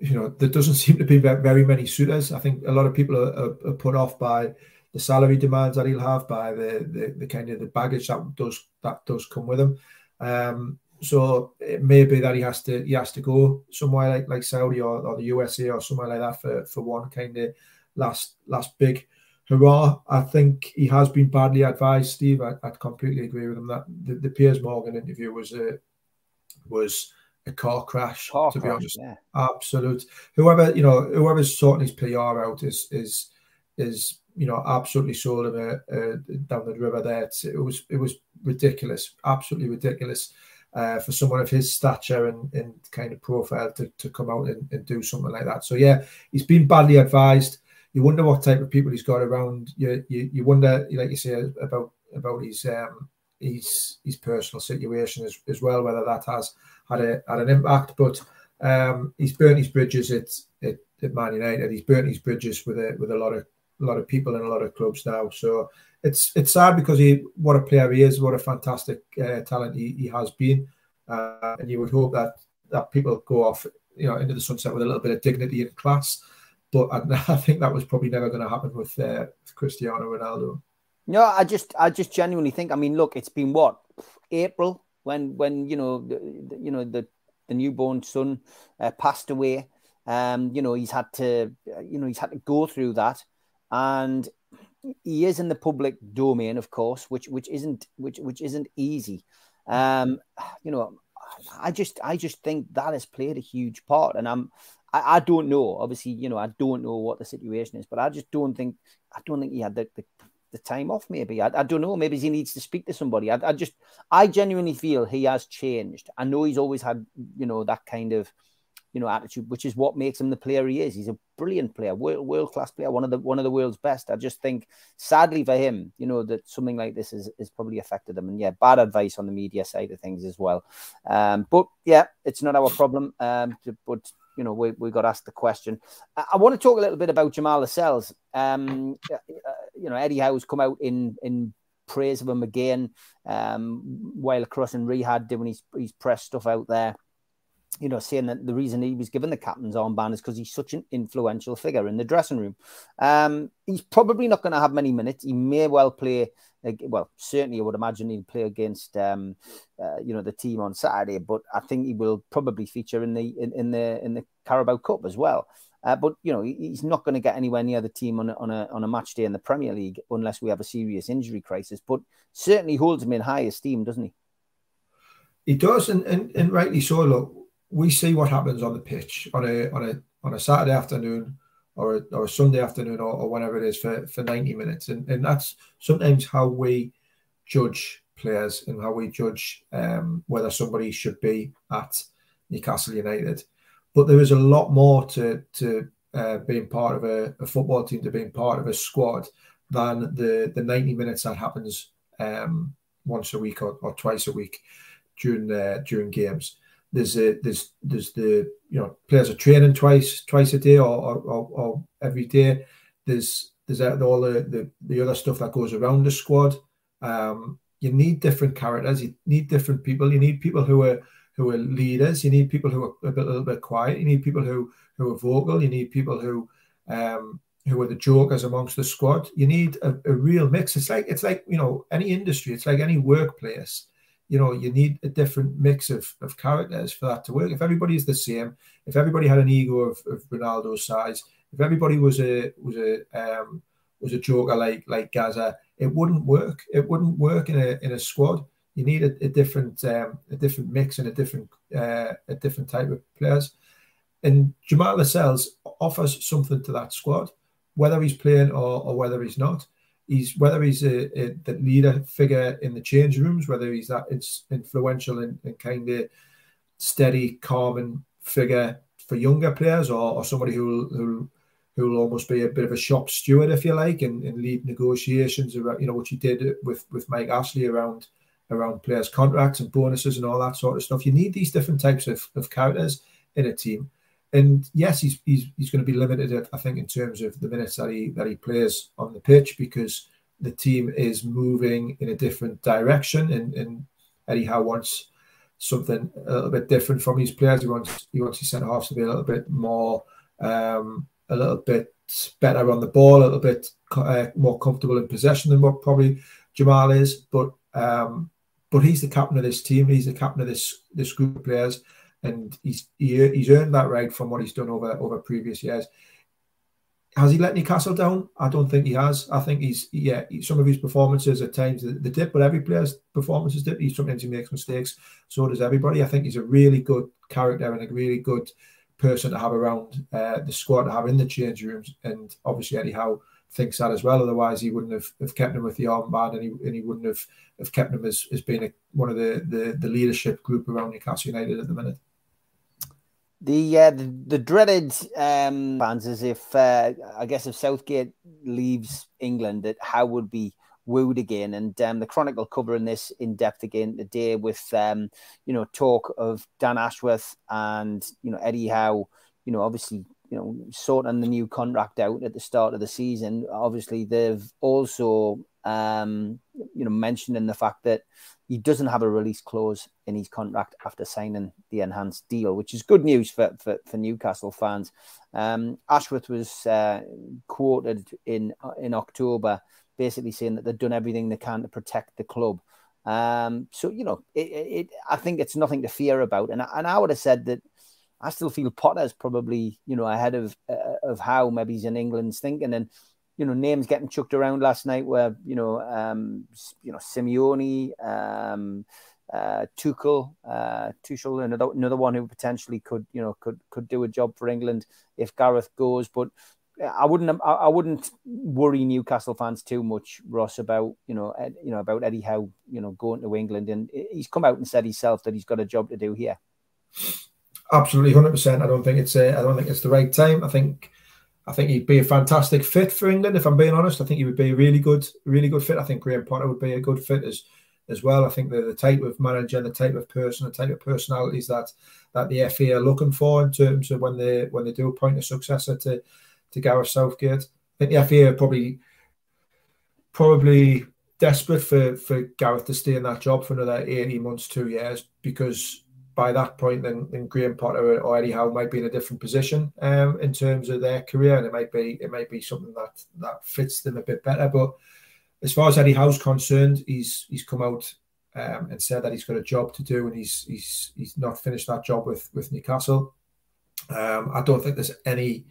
B: you know there doesn't seem to be very many suitors. I think a lot of people are, are, are put off by the salary demands that he'll have, by the, the, the kind of the baggage that does that does come with him. Um, so it may be that he has to he has to go somewhere like, like Saudi or, or the USA or somewhere like that for, for one kind of last last big hurrah. I think he has been badly advised, Steve. I, would completely agree with him that the, the Piers Morgan interview was a was a car crash.
A: Car
B: to
A: crash,
B: be honest,
A: yeah.
B: absolute. Whoever you know, whoever's sorting his PR out is is is you know absolutely sold him a, a, down the river there. It's, it was it was ridiculous, absolutely ridiculous. Uh, for someone of his stature and, and kind of profile to, to come out and, and do something like that. So yeah, he's been badly advised you wonder what type of people he's got around. You you, you wonder, like you say, about about his um, his his personal situation as, as well, whether that has had a had an impact. But um, he's burnt his bridges at, at, at Man United. He's burnt his bridges with a with a lot of a lot of people in a lot of clubs now. So it's it's sad because he what a player he is, what a fantastic uh, talent he, he has been, uh, and you would hope that that people go off you know into the sunset with a little bit of dignity and class. But I, I think that was probably never going to happen with uh, Cristiano Ronaldo.
A: No, I just, I just genuinely think. I mean, look, it's been what April when, when you know, the, you know, the the newborn son uh, passed away. Um, you know, he's had to, you know, he's had to go through that, and he is in the public domain, of course, which which isn't which which isn't easy. Um, you know, I just I just think that has played a huge part, and I'm I, I, don't know. Obviously, you know, I don't know what the situation is, but I just don't think I don't think he had the, the, the time off. Maybe I, I, don't know. Maybe he needs to speak to somebody. I, I, just I genuinely feel he has changed. I know he's always had you know that kind of you know attitude, which is what makes him the player he is. He's a brilliant player, world world class player, one of the one of the world's best. I just think, sadly for him, you know that something like this is is probably affected him. And yeah, bad advice on the media side of things as well. Um, but yeah, it's not our problem. Um, but you know, we, we got asked the question. I, I want to talk a little bit about Jamal Lascelles. Um, uh, you know, Eddie Howe's come out in in praise of him again um, while across in Riyadh doing his, his press stuff out there you know, saying that the reason he was given the captain's armband is because he's such an influential figure in the dressing room. Um, he's probably not going to have many minutes. He may well play. Well, certainly, I would imagine he'll play against, um, uh, you know, the team on Saturday. But I think he will probably feature in the in, in the in the Carabao Cup as well. Uh, but you know, he's not going to get anywhere near the team on a, on a on a match day in the Premier League unless we have a serious injury crisis. But certainly holds him in high esteem, doesn't he?
B: He does, and, and, and rightly so. Look, we see what happens on the pitch on a on a on a Saturday afternoon or a, or a Sunday afternoon or, or whatever it is for, for 90 minutes. And, and that's sometimes how we judge players and how we judge um, whether somebody should be at Newcastle United. But there is a lot more to, to uh, being part of a, a, football team, to being part of a squad than the, the 90 minutes that happens um, once a week or, or twice a week during uh, during games. There's a, there's there's the you know players are training twice twice a day or or, or every day. There's there's all the, the the other stuff that goes around the squad. Um, you need different characters. You need different people. You need people who are who are leaders. You need people who are a, bit, a little bit quiet. You need people who who are vocal. You need people who um, who are the jokers amongst the squad. You need a, a, real mix. It's like it's like you know any industry. It's like any workplace you know, you need a different mix of, of characters for that to work. If everybody is the same, if everybody had an ego of, of Ronaldo's size, if everybody was a was a um, was a joker like like Gaza, it wouldn't work. It wouldn't work in a in a squad. You need a, a different um, a different mix and a different uh, a different type of players. And Jamal Lascelles offers something to that squad, whether he's playing or, or whether he's not. He's whether he's a, a the leader figure in the change rooms, whether he's that influential and, and kind of steady, calming figure for younger players, or, or somebody who who who will almost be a bit of a shop steward, if you like, and, and lead negotiations around, you know, what he did with with Mike Ashley around around players' contracts and bonuses and all that sort of stuff. You need these different types of, of characters in a team. And yes, he's, he's he's going to be limited, I think, in terms of the minutes that he that he plays on the pitch because the team is moving in a different direction. And, and Eddie Howe wants something a little bit different from his players. He wants he wants his centre halves to be a little bit more um, a little bit better on the ball, a little bit uh, more comfortable in possession than what probably Jamal is. But um, but he's the captain of this team. He's the captain of this this group of players, and he's he, he's earned that right from what he's done over over previous years. Has he let Newcastle down? I don't think he has. I think he's yeah. Some of his performances at times the, the dip, but every player's performances dip. He sometimes he makes mistakes. So does everybody. I think he's a really good character and a really good person to have around uh, the squad to have in the change rooms. And obviously Eddie Howe thinks that as well. Otherwise, he wouldn't have, have kept him with the armband, and he and he wouldn't have, have kept him as, as being a, one of the, the the leadership group around Newcastle United at the minute.
A: The uh, the, the dreaded um, fans, as if uh, I guess if Southgate leaves England, that Howe would be wooed again. And um, the Chronicle covering this in depth again today with um, you know talk of Dan Ashworth and you know Eddie Howe. You know, obviously you know, sorting the new contract out at the start of the season. Obviously, they've also, um, you know, mentioned in the fact that he doesn't have a release clause in his contract after signing the enhanced deal, which is good news for for, for Newcastle fans. Um, Ashworth was uh, quoted in in October, basically saying that they've done everything they can to protect the club. Um, so you know, it, it, I think it's nothing to fear about, and and I would have said that I still feel Potter's probably you know ahead of uh, of Howe maybe he's in England's thinking and you know names getting chucked around last night where you know um you know Simeone um uh Tuchel uh Tuchel another another one who potentially could you know could could do a job for England if Gareth goes but I wouldn't I wouldn't worry Newcastle fans too much Ross about you know Ed, you know about Eddie Howe you know going to England and he's come out and said himself that he's got a job to do here
B: absolutely, hundred percent. I don't think it's a, I don't think it's the right time. I think I think he'd be a fantastic fit for England. If I'm being honest, I think he would be a really good, really good fit. I think Graham Potter would be a good fit as as well. I think the type of manager, the type of person, the type of personalities that that the FA are looking for in terms of when they when they do appoint a successor to to Gareth Southgate. I think the FA are probably probably desperate for for Gareth to stay in that job for another 18 months, two years, because by that point, then, Graham Potter or Eddie Howe might be in a different position um, in terms of their career, and it might be it might be something that that fits them a bit better. But as far as Eddie Howe's concerned, he's he's come out um, and said that he's got a job to do, and he's he's he's not finished that job with with Newcastle. Um, I don't think there's any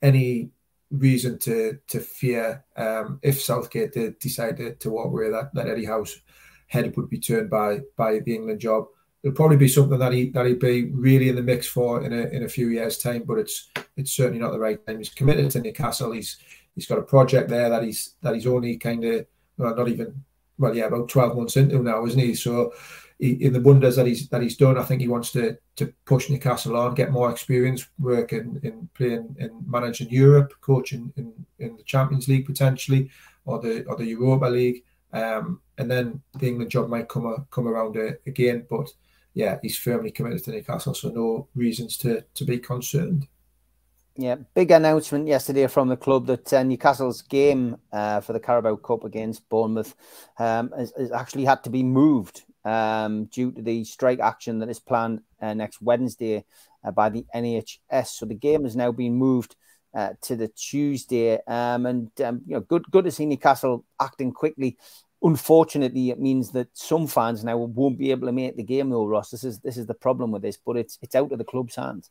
B: any reason to to fear um, if Southgate did decide to, to walk away that, that Eddie Howe's head would be turned by by the England job it'll probably be something that he that he'd be really in the mix for in a in a few years' time. But it's it's certainly not the right time. He's committed to Newcastle. He's he's got a project there that he's that he's only kind of well, not even well yeah about twelve months into now, isn't he? So. In the wonders that he's that he's done, I think he wants to to push Newcastle on, get more experience, working in in playing in managing Europe, coaching in, in the Champions League potentially, or the or the Europa League, um, and then the England job might come come around uh, again. But yeah, he's firmly committed to Newcastle, so no reasons to to be concerned.
A: Yeah, big announcement yesterday from the club that uh, Newcastle's game uh, for the Carabao Cup against Bournemouth um, has, has, actually had to be moved um, due to the strike action that is planned uh, next Wednesday uh, by the NHS. So the game has now been moved uh, to the Tuesday, um, and um, you know, good good to see Newcastle acting quickly unfortunately, it means that some fans now won't be able to make the game. Though, Ross, this is this is the problem with this, but it's it's out of the club's hands.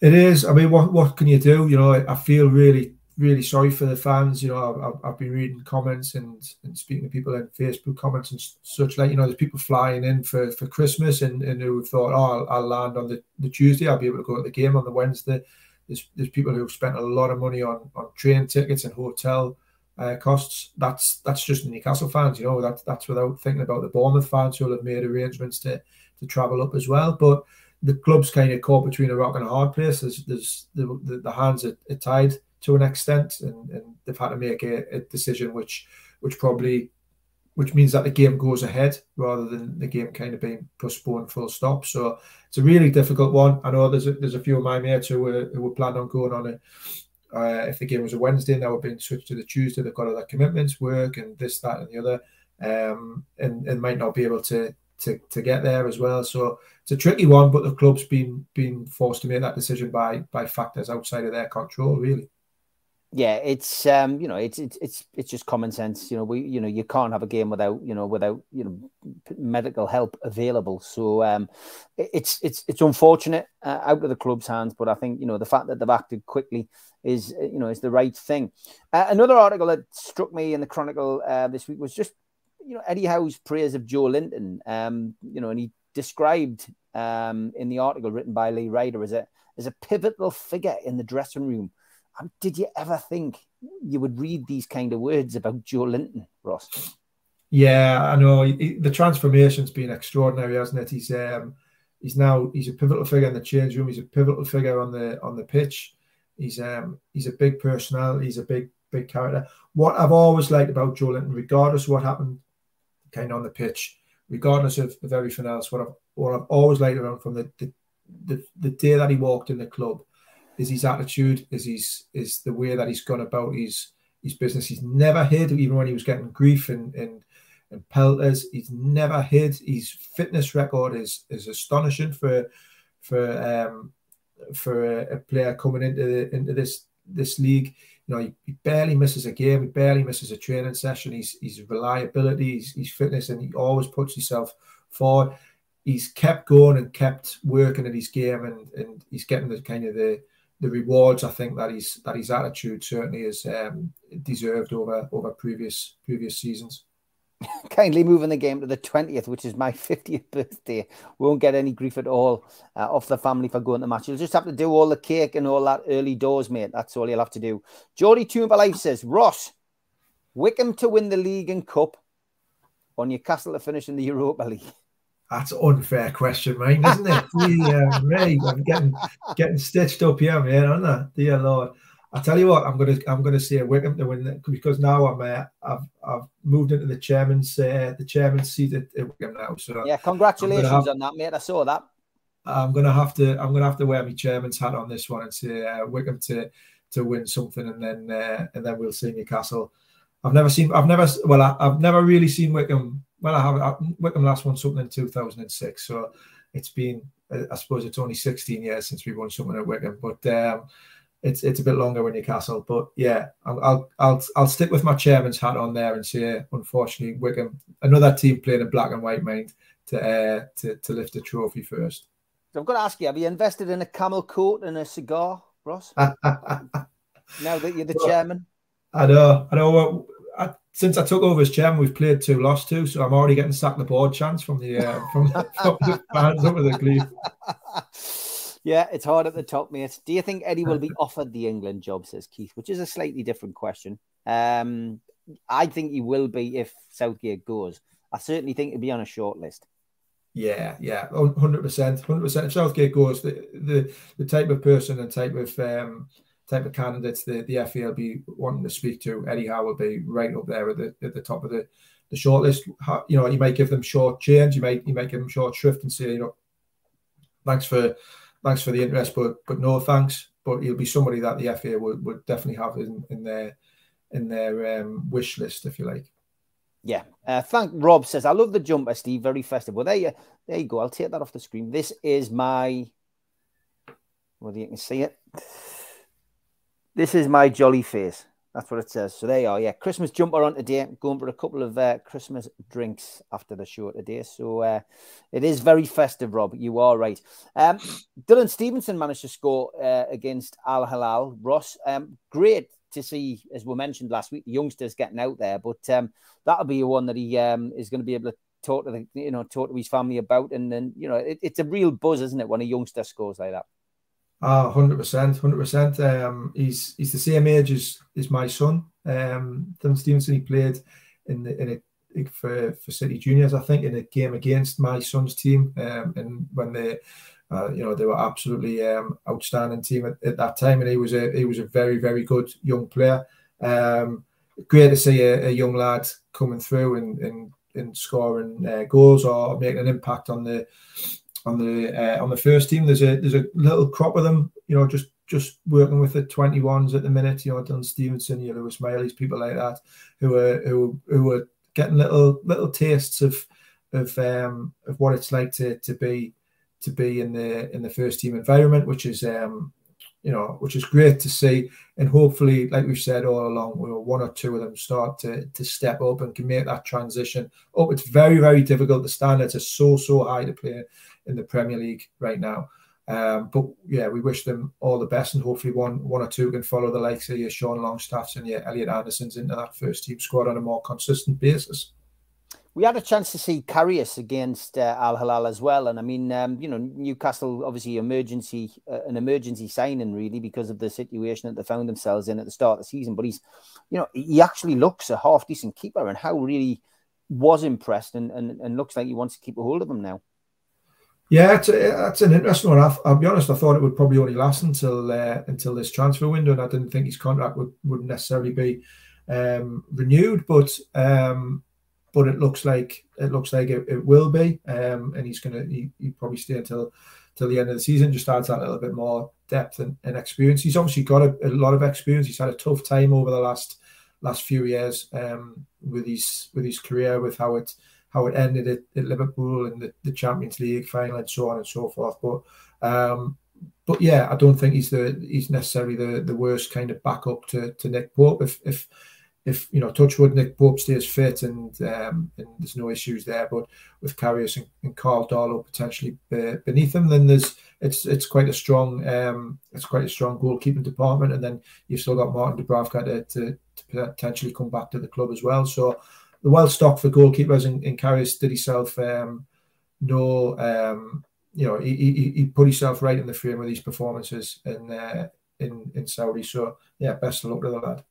B: It is. I mean, what what can you do? You know, I, feel really really sorry for the fans. You know, I've, I've been reading comments and, and speaking to people in Facebook comments and such like. You know, there's people flying in for, for Christmas and, and who thought, oh, I'll, I'll land on the, the Tuesday. I'll be able to go to the game on the Wednesday. There's, there's people who've spent a lot of money on, on train tickets and hotel uh, costs. That's that's just Newcastle fans. You know, that's that's without thinking about the Bournemouth fans who have made arrangements to to travel up as well. But the club's kind of caught between a rock and a hard place. There's, there's the, the, the hands are, are tied to an extent, and, and they've had to make a, a, decision which which probably which means that the game goes ahead rather than the game kind of being postponed full stop. So it's a really difficult one. I know there's a, there's a few of my mates who were who were planning on going on it. Uh, if the game was a Wednesday, now we're being switched to the Tuesday. They've got other commitments, work, and this, that, and the other, um, and and might not be able to to, to get there as well. So it's a tricky one, but the club's been been forced to make that decision by by factors outside of their control, really
A: yeah, it's um, you know, it's it's it's it's just common sense. You know, we you know you can't have a game without you know without you know medical help available. So um, it's it's it's unfortunate uh, out of the club's hands, but I think you know the fact that they've acted quickly is you know is the right thing. Uh, another article that struck me in the Chronicle uh, this week was just you know Eddie Howe's praise of Joelinton. Um, you know, and he described um in the article written by Lee Ryder as a as a pivotal figure in the dressing room did you ever think you would read these kind of words about Joelinton, Ross?
B: Yeah, I know the transformation's been extraordinary, hasn't it? He's um, he's now he's a pivotal figure in the change room. He's a pivotal figure on the on the pitch. He's um he's a big personality. He's a big big character. What I've always liked about Joelinton, regardless what happened, kind of on the pitch, regardless of, of everything else, what I've what I've always liked around from the, the the, the day that he walked in the club is his attitude, is his is the way that he's gone about his his business. He's never hid, even when he was getting grief and and, and pelters. He's never hid. His fitness record is is astonishing for for um, for a, a player coming into the, into this this league. You know, he, he, barely misses a game. He barely misses a training session. He's his reliability, his fitness, and he always puts himself forward. He's kept going and kept working at his game, and and he's getting the kind of the the rewards I think that his that his attitude certainly is um, deserved over over previous previous seasons.
A: Kindly moving the game to the twentieth, which is my fiftieth birthday. We Won't get any grief at all uh, off the family for going to the match. You'll just have to do all the cake and all that early doors, mate. That's all you'll have to do. Geordie Life says Ross, Wycombe to win the league and cup, on Newcastle to finish in the Europa League.
B: That's an unfair question, mate, isn't it? yeah, mate, I'm getting getting stitched up here, man, aren't I? Dear Lord. I tell you what, I'm gonna I'm gonna say Wycombe to win because now I'm uh, I've I've moved into the chairman's uh, the chairman's seat at, at Wycombe now. So
A: yeah, congratulations have, on that, mate. I saw that.
B: I'm gonna have to I'm gonna have to wear my chairman's hat on this one and say uh, Wycombe to to win something, and then uh, and then we'll see Newcastle. I've never seen I've never well I, have never really seen Wycombe well, I have I, Wycombe last won something in 2006, so it's been I suppose it's only 16 years since we won something at Wycombe, but um, it's it's a bit longer when you Newcastle. But yeah, I'll, I'll I'll I'll stick with my chairman's hat on there and say, unfortunately, Wycombe, another team playing in black and white, mind to uh, to to lift a trophy first.
A: So I've got to ask you: Have you invested in a camel coat and a cigar, Ross? now that you're the well, chairman.
B: I know, I know since I took over as chairman, we've played two, lost two, so I'm already getting sacked the board chance from the uh, from, from the fans over the.
A: Yeah, it's hard at the top, mate. Do you think Eddie will be offered the England job? Says Keith, which is a slightly different question. Um, I think he will be if Southgate goes. I certainly think he'll be on a short list.
B: Yeah, yeah, hundred percent, hundred percent. Southgate goes, the, the the type of person and type of um, type of candidates the, the FA will be wanting to speak to, Eddie Howe will be right up there at the, at the top of the, the shortlist. You know, you might give them short change, you might you might give them short shrift and say, you know, thanks for thanks for the interest, but but no thanks. But he'll be somebody that the FA would, would definitely have in, in their in their um, wish list, if you like.
A: Yeah. Uh, thank Rob says, I love the jumper, Steve. Very festive. Well, there you, there you go. I'll take that off the screen. This is my, whether you can see it. This is my jolly face. That's what it says. So there you are. Yeah, Christmas jumper on today. Going for a couple of uh, Christmas drinks after the show today. So uh, it is very festive, Rob. You are right. Um, Dylan Stephenson managed to score uh, against Al Hilal. Ross, um, great to see, as we mentioned last week, the youngsters getting out there. But um, that'll be one that he um, is going to be able to talk to the, you know talk to his family about, and then you know it, it's a real buzz, isn't it, when a youngster scores like that?
B: Ah, hundred percent, hundred percent. Um, he's he's the same age as, as my son. Um, Tim Stevenson. He played in the, in a for, for City Juniors, I think, in a game against my son's team. Um, and when they, uh, you know, they were absolutely um, outstanding team at, at, that time, and he was a he was a very very good young player. Um, great to see a, a, young lad coming through and and, and scoring uh, goals or making an impact on the on the uh, on the first team. There's a there's a little crop of them, you know, just just working with the 21s at the minute, you know, Dylan Stephenson, you know, Lewis Miley's, people like that, who are who who are getting little little tastes of of um, of what it's like to to be to be in the in the first team environment, which is um, you know which is great to see, and hopefully, like we've said all along, we one or two of them start to to step up and can make that transition. Oh, it's very very difficult. The standards are so so high to play in the Premier League right now. Um, but yeah, we wish them all the best, and hopefully one one or two can follow the likes of your Sean Longstaffs and your Elliot Andersons into that first team squad on a more consistent basis.
A: We had a chance to see Karius against uh, Al Hilal as well, and I mean, um, you know, Newcastle obviously emergency uh, an emergency signing really because of the situation that they found themselves in at the start of the season. But he's, you know, he actually looks a half decent keeper, and Howe really was impressed and, and, and looks like he wants to keep a hold of him now.
B: Yeah, it's, it's an interesting one. I'll, I'll, be honest. I thought it would probably only last until uh, until this transfer window, and I didn't think his contract would would necessarily be um, renewed. But um, but it looks like it looks like it, it will be, um, and he's gonna he, he probably stay until till the end of the season. Just adds that a little bit more depth and, and experience. He's obviously got a, a, lot of experience. He's had a tough time over the last last few years um, with his with his career, with how it how it ended at, at Liverpool and the, the, Champions League final and so on and so forth. But um, but yeah, I don't think he's the he's necessarily the, the worst kind of backup to, to Nick Pope. If if if you know Touchwood Nick Pope stays fit and um, and there's no issues there, but with Karius and, and Karl Darlow potentially beneath him, then there's it's it's quite a strong um, it's quite a strong goalkeeping department, and then you've still got Martin Dubravka to, to, to potentially come back to the club as well. So the well stocked for goalkeepers in, in Karius did himself um, no um, you know he, he, he put himself right in the frame with these performances in uh, in in Saudi. So yeah, best of luck to the lad.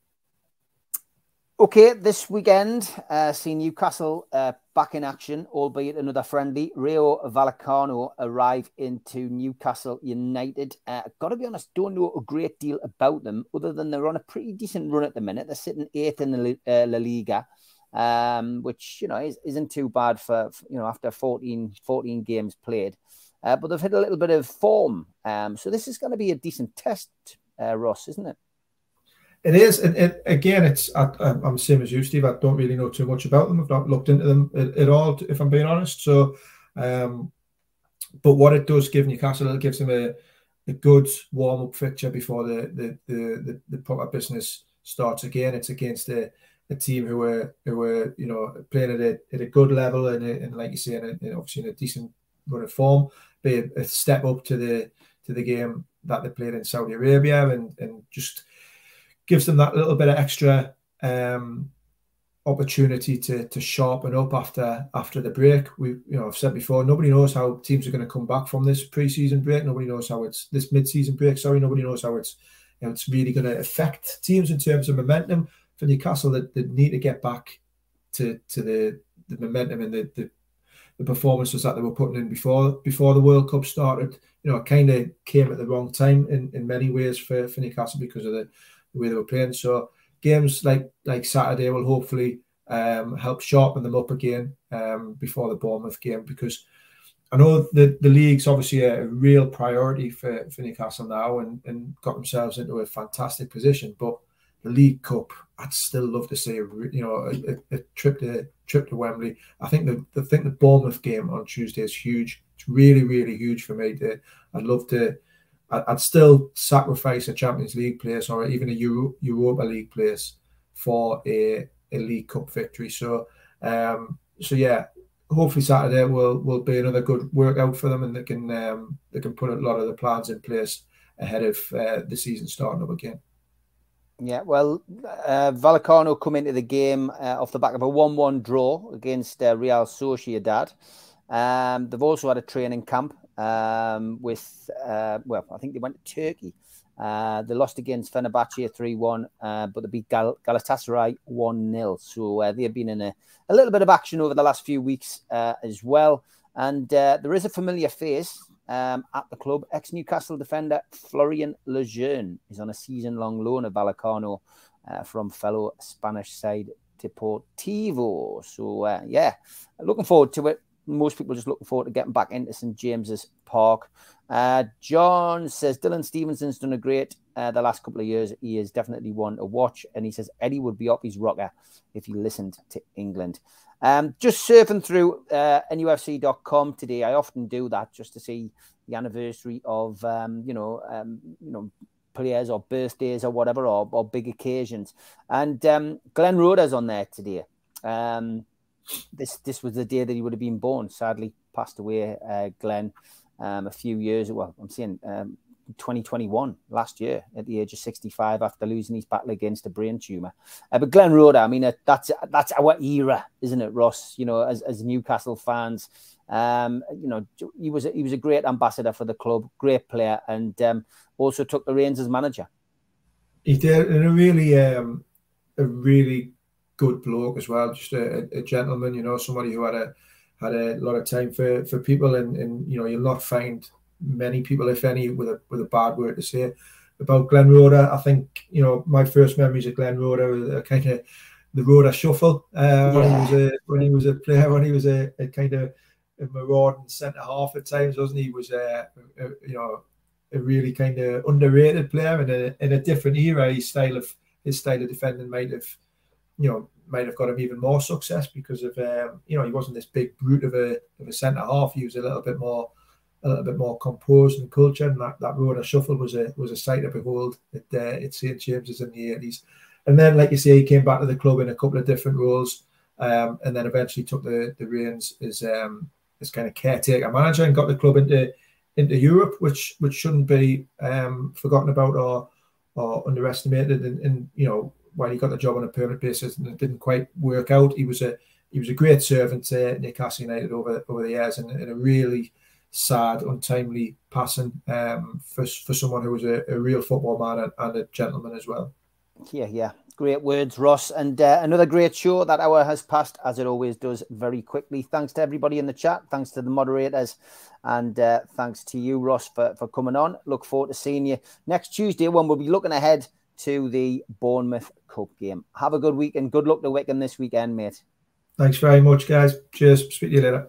A: Okay, this weekend, uh, see Newcastle uh, back in action, albeit another friendly. Rayo Vallecano arrive into Newcastle United. Uh, Got to be honest, don't know a great deal about them, other than they're on a pretty decent run at the minute. They're sitting eighth in the uh, La Liga um, which you know is, not too bad for you know after 14, 14 games played. Uh, but they've hit a little bit of form, um, so this is going to be a decent test, uh, Ross, isn't it?
B: It is, and it, again, it's I, am the same as you, Steve. I don't really know too much about them. I've not looked into them at, at all, if I'm being honest. So, um, but what it does give Newcastle, it gives them a, a good warm up fixture before the the, the the the proper business starts again. It's against the a team who were who were you know playing at a, at a good level and, and like you say, in a, obviously in a decent run of form, be a, a, step up to the to the game that they played in Saudi Arabia, and and just gives them that little bit of extra um, opportunity to to sharpen up after after the break. We you know I've said before, nobody knows how teams are going to come back from this preseason break. Nobody knows how it's this mid-season break. Sorry, nobody knows how it's you know, it's really going to affect teams in terms of momentum for Newcastle that, that need to get back to to the, the momentum and the, the, the performances that they were putting in before before the World Cup started. You know, it kind of came at the wrong time in, in many ways for, for Newcastle because of the, the way they were playing. So games like like Saturday will hopefully um, help sharpen them up again um, before the Bournemouth game because I know the, the league's obviously a real priority for, for Newcastle now and, and got themselves into a fantastic position. But the League Cup, I'd still love to see a you know a, a, a trip to trip to Wembley. I think the I think the Bournemouth game on Tuesday is huge. It's really really huge for me. To, I'd love to. I'd still sacrifice a Champions League place or even a Euro, Europa League place for a, a League Cup victory. So um, so yeah, hopefully Saturday will will be another good workout for them, and they can um, they can put a lot of the plans in place ahead of uh, the season starting up again.
A: Yeah, well, uh, Vallecano come into the game uh, off the back of a 1 1 draw against uh, Real Sociedad. Um, they've also had a training camp um, with, uh, well, I think they went to Turkey. Uh, they lost against Fenerbahce 3 1, uh, but they beat Gal- Galatasaray 1 0. So uh, they've been in a, a little bit of action over the last few weeks uh, as well. And uh, there is a familiar face um, at the club. Ex Newcastle defender Florian Lejeune is on a season long loan at Vallecano uh, from fellow Spanish side Deportivo. So, yeah, looking forward to it. Most people just looking forward to getting back into St James's Park. Uh, John says Dylan Stephenson's done a great uh, the last couple of years. He is definitely one to watch. And he says Eddie would be up his rocker if he listened to England. Um, just surfing through uh, NUFC.com today. I often do that just to see the anniversary of, um, you know, um, you know, players or birthdays or whatever or, or big occasions. And um, Glenn Roeder's on there today. Um, this this was the day that he would have been born. Sadly, passed away. Uh, Glenn, um, a few years. Well, I'm saying um, 2021 last year at the age of 65 after losing his battle against a brain tumor. Uh, but Glenn Roeder, I mean, uh, that's that's our era, isn't it, Ross? You know, as, as Newcastle fans, um, you know, he was he was a great ambassador for the club, great player, and um, also took the reins as manager.
B: He did, and a really um, a really good bloke as well, just a, a gentleman. You know, somebody who had a had a lot of time for for people, and and you know, you'll not find many people, if any, with a with a bad word to say about Glenn Roeder. I think you know my first memories of Glenn Roeder are kind of the Roeder shuffle uh, yeah. when he was a when he was a player, when he was a, a kind of a marauding centre half at times, wasn't he? he was a, a, you know a really kind of underrated player in a in a different era. His style of his style of defending might have you know might have got him even more success because of um, you know he wasn't this big brute of a of a centre half. He was a little bit more a little bit more composed and cultured. And that, that Roeder shuffle was a was a sight to behold at, uh, at St James's in the eighties. And then, like you say, he came back to the club in a couple of different roles, um, and then eventually took the, the reins as um, as kind of caretaker manager and got the club into into Europe, which which shouldn't be um, forgotten about or or underestimated. And, and you know, while he got the job on a permanent basis and it didn't quite work out, he was a he was a great servant to Newcastle United over over the years and, and a really sad, untimely passing um, for, for someone who was a, a real football man and, and, a gentleman as well.
A: Yeah, yeah. Great words, Ross. And uh, another great show. That hour has passed, as it always does, very quickly. Thanks to everybody in the chat. Thanks to the moderators. And uh, thanks to you, Ross, for, for coming on. Look forward to seeing you next Tuesday when we'll be looking ahead to the Bournemouth Cup game. Have a good week and good luck to Wycombe this weekend, mate.
B: Thanks very much, guys. Cheers. Speak to you later.